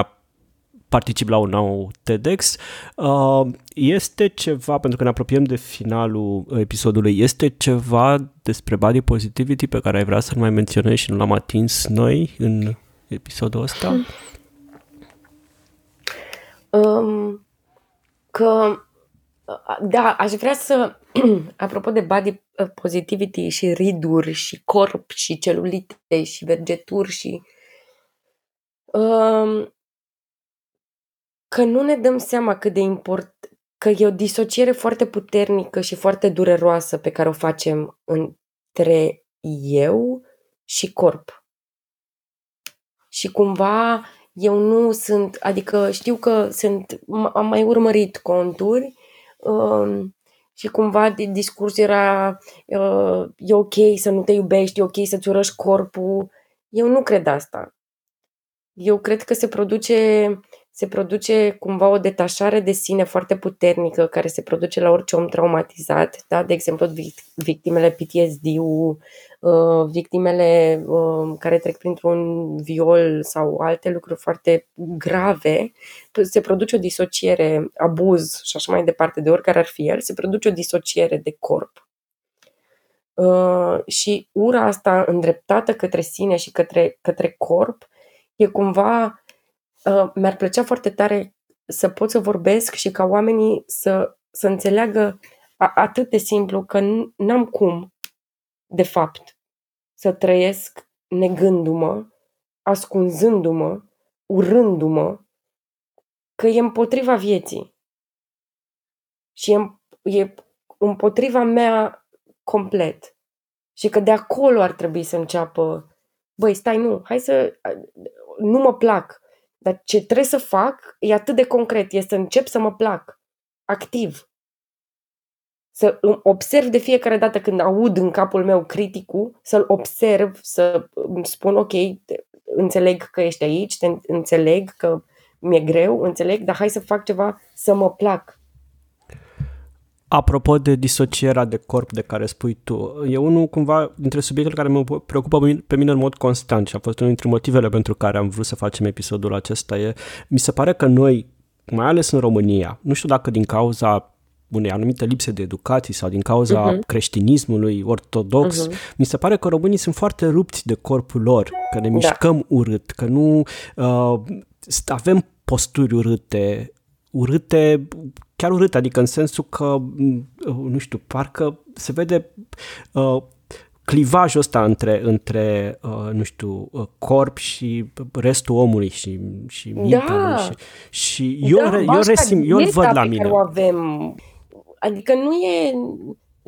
particip la un nou TEDx. Uh, este ceva, pentru că ne apropiem de finalul episodului, este ceva despre body positivity pe care ai vrea să-l mai menționezi și nu l-am atins noi în episodul ăsta? Um, că da, aș vrea să, [clears throat] apropo de body positivity și riduri și corp și celulite și vergeturi și um, că nu ne dăm seama cât de import, că e o disociere foarte puternică și foarte dureroasă pe care o facem între eu și corp. Și cumva eu nu sunt, adică știu că sunt, am mai urmărit conturi um, și cumva discursul era uh, e ok să nu te iubești, e ok să-ți urăști corpul. Eu nu cred asta. Eu cred că se produce se produce cumva o detașare de sine foarte puternică care se produce la orice om traumatizat, da? de exemplu victimele PTSD-ul, uh, victimele uh, care trec printr-un viol sau alte lucruri foarte grave, se produce o disociere, abuz și așa mai departe, de oricare ar fi el, se produce o disociere de corp. Uh, și ura asta îndreptată către sine și către, către corp e cumva Uh, mi-ar plăcea foarte tare să pot să vorbesc și ca oamenii să, să înțeleagă a, atât de simplu că n-am cum, de fapt, să trăiesc negându-mă, ascunzându-mă, urându-mă, că e împotriva vieții. Și e, e împotriva mea complet. Și că de acolo ar trebui să înceapă, băi, stai, nu, hai să, nu mă plac, dar ce trebuie să fac e atât de concret, e să încep să mă plac, activ. Să observ de fiecare dată când aud în capul meu criticul, să-l observ, să îmi spun, ok, înțeleg că ești aici, te înțeleg că mi-e greu, înțeleg, dar hai să fac ceva să mă plac. Apropo de disocierea de corp de care spui tu, e unul cumva dintre subiectele care mă preocupă pe mine în mod constant și a fost unul dintre motivele pentru care am vrut să facem episodul acesta. E, mi se pare că noi, mai ales în România, nu știu dacă din cauza unei anumite lipse de educație sau din cauza uh-huh. creștinismului ortodox, uh-huh. mi se pare că românii sunt foarte rupți de corpul lor, că ne da. mișcăm urât, că nu uh, avem posturi urâte, urâte, chiar urâte, adică în sensul că, mm, nu știu, parcă se vede uh, clivajul ăsta între, între uh, nu știu, uh, corp și restul omului și, și mintea da. lui. Și, și eu, da, eu, resim, eu îl văd la mine. o avem. Adică nu e...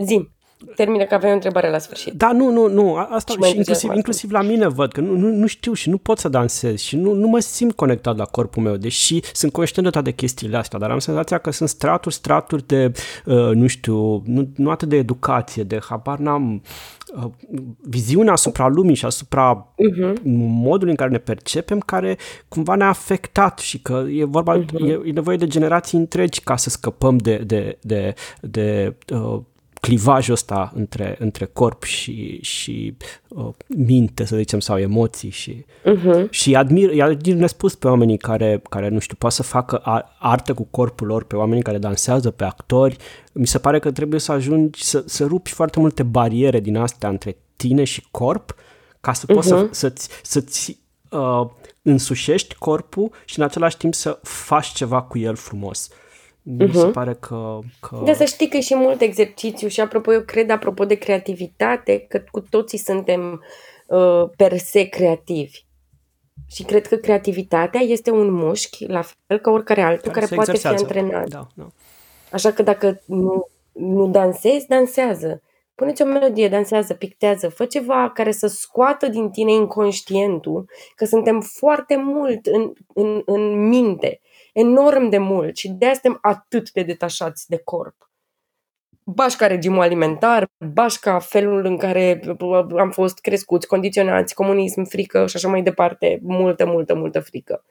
Zim. Termină că avem o întrebare la sfârșit. Da, nu, nu, nu. Asta și, și inclusiv, inclusiv la mine văd că nu, nu, nu știu și nu pot să dansez și nu, nu mă simt conectat la corpul meu, deși sunt conștient de toate chestiile astea, dar am senzația că sunt straturi, straturi de, uh, nu știu, nu, nu atât de educație, de habar n-am uh, viziunea asupra lumii și asupra uh-huh. modului în care ne percepem, care cumva ne-a afectat și că e vorba, uh-huh. e, e nevoie de generații întregi ca să scăpăm de, de, de, de uh, clivajul ăsta între, între corp și, și uh, minte, să zicem, sau emoții și, uh-huh. și admir, admir nespus pe oamenii care, care, nu știu, poate să facă artă cu corpul lor, pe oamenii care dansează, pe actori. Mi se pare că trebuie să ajungi să, să rupi foarte multe bariere din astea între tine și corp ca să poți uh-huh. să, să-ți, să-ți uh, însușești corpul și în același timp să faci ceva cu el frumos. Uh, mi uh-huh. se pare că, că... De să știi că e și mult exercițiu și apropo, eu cred, apropo de creativitate, că cu toții suntem uh, per se creativi. Și cred că creativitatea este un mușchi, la fel ca oricare altul, care, care poate fi antrenat. Da, da. Așa că dacă nu, nu dansezi, dansează. Pune-ți o melodie, dansează, pictează, fă ceva care să scoată din tine inconștientul, că suntem foarte mult în, în, în minte enorm de mult și de asta suntem atât de detașați de corp. Bașca regimul alimentar, bașca felul în care am fost crescuți, condiționați, comunism, frică și așa mai departe, multă, multă, multă frică.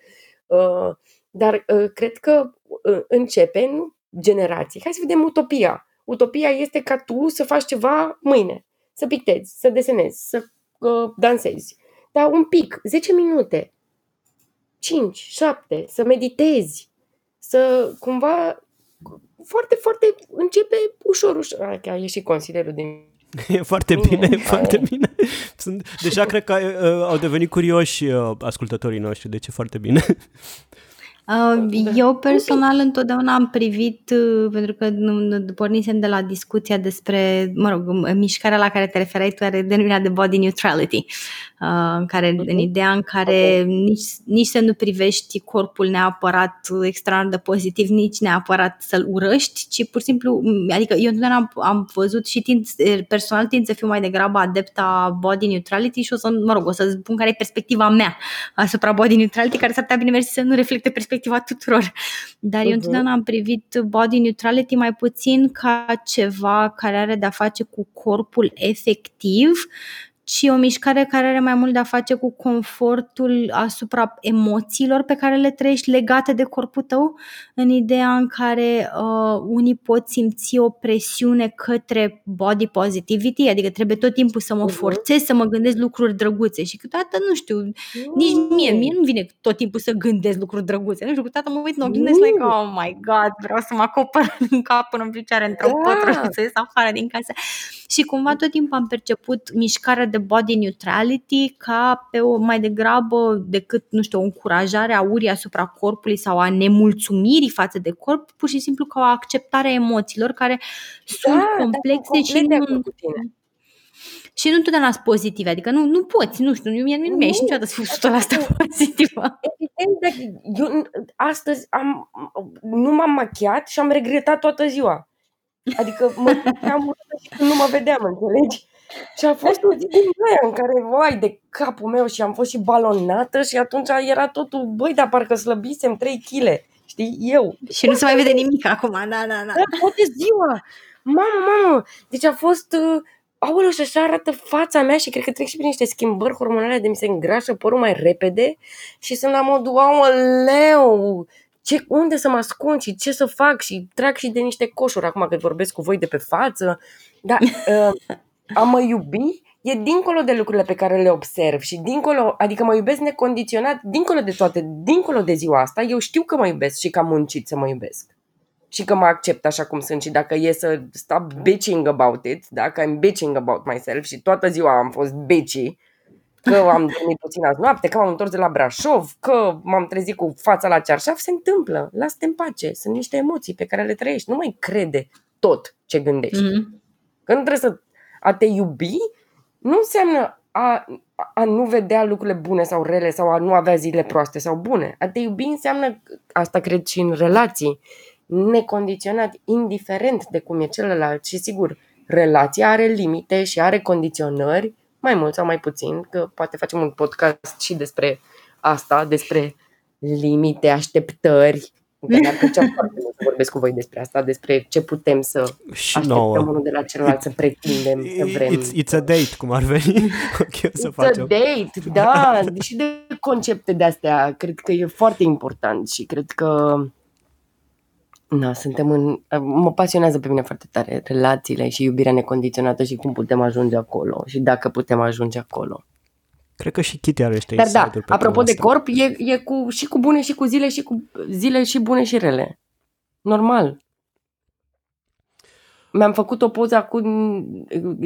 Uh, dar uh, cred că uh, începe nu generații. Hai să vedem utopia. Utopia este ca tu să faci ceva mâine, să pictezi, să desenezi, să dansezi. Dar un pic, 10 minute, 5, 7, să meditezi, să cumva foarte, foarte începe ușor, ușor. A ieșit consilierul din [laughs] E foarte bine, e foarte bine. Sunt, deja cred că uh, au devenit curioși uh, ascultătorii noștri, deci e foarte bine. [laughs] Uh, da. Eu personal întotdeauna am privit, uh, pentru că pornisem de la discuția despre, mă rog, mișcarea la care te referai tu are denumirea de body neutrality, uh, în care, uh-huh. în ideea în care okay. nici, nici să nu privești corpul neapărat extraordinar de pozitiv, nici neapărat să-l urăști, ci pur și simplu, adică eu întotdeauna am, am văzut și tind, personal tind să fiu mai degrabă adepta body neutrality și o să, mă rog, o să spun care e perspectiva mea asupra body neutrality, care s-ar putea bine mersi să nu reflecte perspectiva perspectiva tuturor. Dar uh-huh. eu întotdeauna am privit body neutrality mai puțin ca ceva care are de-a face cu corpul efectiv, ci o mișcare care are mai mult de a face cu confortul asupra emoțiilor pe care le trăiești legate de corpul tău, în ideea în care uh, unii pot simți o presiune către body positivity, adică trebuie tot timpul să mă uh-huh. forțez să mă gândesc lucruri drăguțe și câteodată, nu știu, uh-huh. nici mie, mie nu vine tot timpul să gândesc lucruri drăguțe, nu știu, câteodată mă uit în oglindă uh-huh. like, oh my god, vreau să mă acopăr [laughs] în cap până în picioare într-o da. pătră și să ies afară din casă. Și cumva tot timpul am perceput mișcarea de body neutrality ca pe o mai degrabă decât, nu știu, o încurajare a urii asupra corpului sau a nemulțumirii față de corp, pur și simplu ca o acceptare a emoțiilor care sunt da, complexe da, și nu, și nu întotdeauna sunt pozitive, adică nu, nu poți, nu știu, mie nu, nu mi-a ieșit niciodată să fiu 100% pozitivă. Evident, eu astăzi am, nu m-am machiat și am regretat toată ziua. Adică mă am și când nu mă vedeam, înțelegi? Și a fost o zi din aia în care, vai, de capul meu și am fost și balonată și atunci era totul, băi, dar parcă slăbisem 3 kg, știi, eu. Și nu se mai vede nimic acum, da, da, da. Da, toată ziua. Mamă, mamă, deci a fost, uh, aoleu, și așa arată fața mea și cred că trec și prin niște schimbări hormonale de mi se îngrașă părul mai repede și sunt la modul, aoleu, ce, unde să mă ascund și ce să fac și trag și de niște coșuri acum că vorbesc cu voi de pe față. Dar [laughs] uh, a mă iubi e dincolo de lucrurile pe care le observ și dincolo, adică mă iubesc necondiționat, dincolo de toate, dincolo de ziua asta, eu știu că mă iubesc și că am muncit să mă iubesc. Și că mă accept așa cum sunt și dacă e să stop bitching about it, dacă I'm bitching about myself și toată ziua am fost bitchy, că am [laughs] dormit puțin azi noapte, că m-am întors de la Brașov, că m-am trezit cu fața la cearșaf, se întâmplă. Lasă-te în pace. Sunt niște emoții pe care le trăiești. Nu mai crede tot ce gândești. Mm-hmm. Când trebuie să a te iubi, nu înseamnă a, a nu vedea lucrurile bune sau rele sau a nu avea zile proaste sau bune. A te iubi înseamnă, asta cred și în relații, necondiționat, indiferent de cum e celălalt. Și sigur, relația are limite și are condiționări, mai mult sau mai puțin, că poate facem un podcast și despre asta, despre limite, așteptări, Că mi-ar plăcea foarte mult să vorbesc cu voi despre asta, despre ce putem să și așteptăm nouă. unul de la celălalt, să pretindem, să vrem. It's, it's a date, cum ar veni. [laughs] okay, să it's facem. a date, da. și de concepte de astea, cred că e foarte important și cred că Na, suntem în... Mă pasionează pe mine foarte tare relațiile și iubirea necondiționată și cum putem ajunge acolo și dacă putem ajunge acolo. Cred că și Kitty are ăștia Dar da, apropo de corp, e, e cu, și cu bune și cu zile și cu zile și bune și rele. Normal. Mi-am făcut o poză acum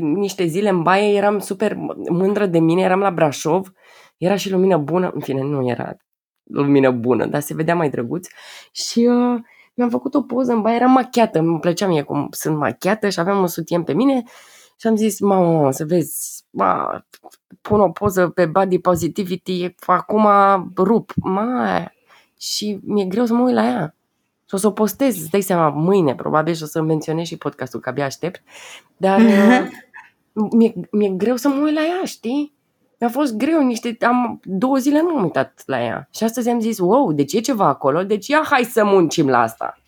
niște zile în baie, eram super mândră de mine, eram la Brașov, era și lumină bună, în fine, nu era lumină bună, dar se vedea mai drăguț și uh, mi-am făcut o poză în baie, eram machiată, îmi plăcea mie cum sunt machiată și aveam un sutien pe mine și am zis, mamă, să vezi, ba, pun o poză pe body positivity, acum rup, mai și mi-e greu să mă uit la ea. Și o să o postez, îți dai seama, mâine, probabil, și o să menționez și podcastul, că abia aștept. Dar [laughs] mi-e, mi-e greu să mă uit la ea, știi? Mi-a fost greu, niște, am două zile nu am uitat la ea. Și astăzi am zis, wow, deci e ceva acolo, deci ia hai să muncim la asta.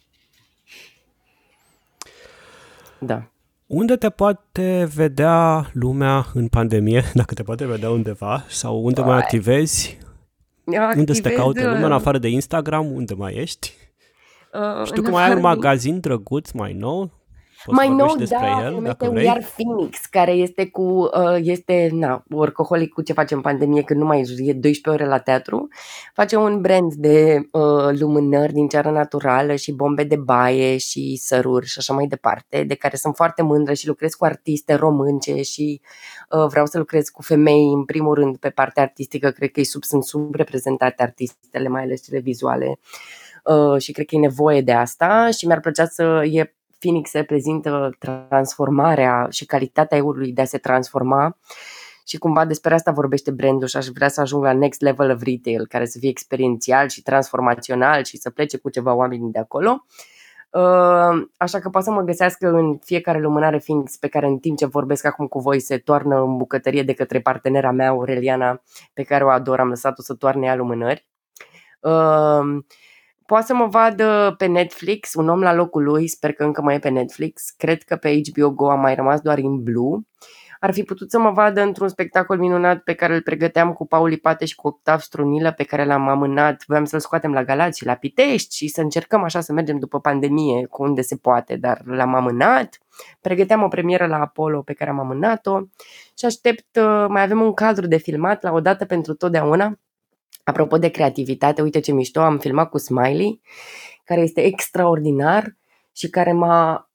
Da. Unde te poate vedea lumea în pandemie, [laughs] dacă te poate vedea undeva, sau unde mai activezi? Activez, unde să te caute lumea, în uh, afară de Instagram, unde mai ești? Uh, Știu că mai ai un magazin drăguț mai nou, Poți mai nou, da, el, dacă vrei. Iar Phoenix, care este cu, uh, este, na, workaholic cu ce face în pandemie, când nu mai e 12 ore la teatru, face un brand de uh, lumânări din ceară naturală și bombe de baie și săruri și așa mai departe, de care sunt foarte mândră și lucrez cu artiste românce și uh, vreau să lucrez cu femei, în primul rând, pe partea artistică, cred că sub, sunt subreprezentate artistele, mai ales cele vizuale. Uh, și cred că e nevoie de asta și mi-ar plăcea să e Phoenix reprezintă transformarea și calitatea eurului de a se transforma și cumva despre asta vorbește brandul și aș vrea să ajung la next level of retail, care să fie experiențial și transformațional și să plece cu ceva oameni de acolo. Uh, așa că poate să mă găsească în fiecare lumânare Phoenix pe care în timp ce vorbesc acum cu voi se toarnă în bucătărie de către partenera mea, Aureliana, pe care o ador, am lăsat-o să toarne ea lumânări. Uh, Poate să mă vadă pe Netflix, un om la locul lui, sper că încă mai e pe Netflix. Cred că pe HBO Go a mai rămas doar în Blue. ar fi putut să mă vadă într-un spectacol minunat pe care îl pregăteam cu Pauli Pate și cu Octav Strunilă, pe care l-am amânat, voiam să-l scoatem la Galați și la Pitești și să încercăm așa să mergem după pandemie, cu unde se poate, dar l-am amânat. Pregăteam o premieră la Apollo pe care am amânat-o și aștept, uh, mai avem un cadru de filmat la o dată pentru totdeauna. Apropo de creativitate, uite ce mișto, am filmat cu Smiley, care este extraordinar și care m-a...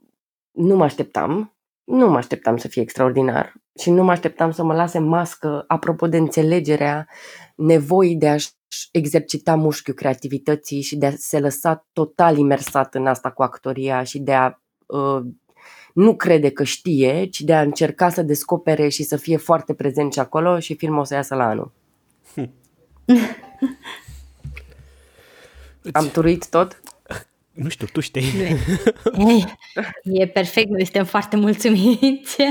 Nu mă așteptam, nu mă așteptam să fie extraordinar și nu mă așteptam să mă lase mască apropo de înțelegerea nevoii de a-și exercita mușchiul creativității și de a se lăsa total imersat în asta cu actoria și de a uh, nu crede că știe, ci de a încerca să descopere și să fie foarte prezent și acolo și filmul o să iasă la anul. Am turuit tot? Nu știu, tu știi. Ei, [laughs] e perfect, noi suntem foarte mulțumiți. [laughs]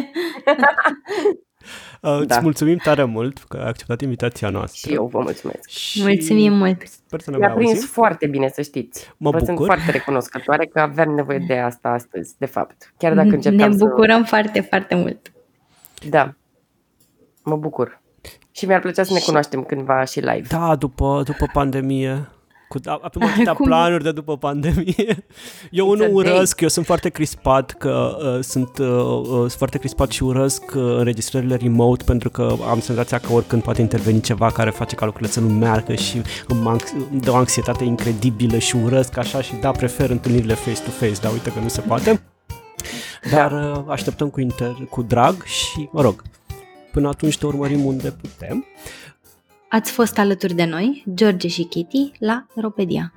Uh, da. Îți mulțumim tare mult că ai acceptat invitația noastră. Și eu vă mulțumesc. Și Mulțumim mult. Sper să ne Mi-a mai prins auzim. foarte bine, să știți. Mă Vă sunt bucur. foarte recunoscătoare că aveam nevoie de asta astăzi, de fapt. Chiar dacă ne încercam bucurăm foarte, foarte mult. să... Da. Mă bucur. Și mi-ar plăcea să ne cunoaștem cândva și live. Da, după, după pandemie. Cu, a- avem atâtea Cum? planuri de după pandemie. [laughs] Eu It's a nu day. urăsc, eu sunt foarte crispat că uh, sunt, uh, uh, sunt foarte crispat și urăsc uh, înregistrările remote pentru că am senzația că oricând poate interveni ceva care face ca lucrurile să nu meargă și îmi, anx- îmi dă o anxietate incredibilă și urăsc așa și da, prefer întâlnirile face-to-face, dar uite că nu se poate. Dar uh, așteptăm cu, inter, cu drag și, mă rog, până atunci te urmărim unde putem. Ați fost alături de noi, George și Kitty, la Ropedia.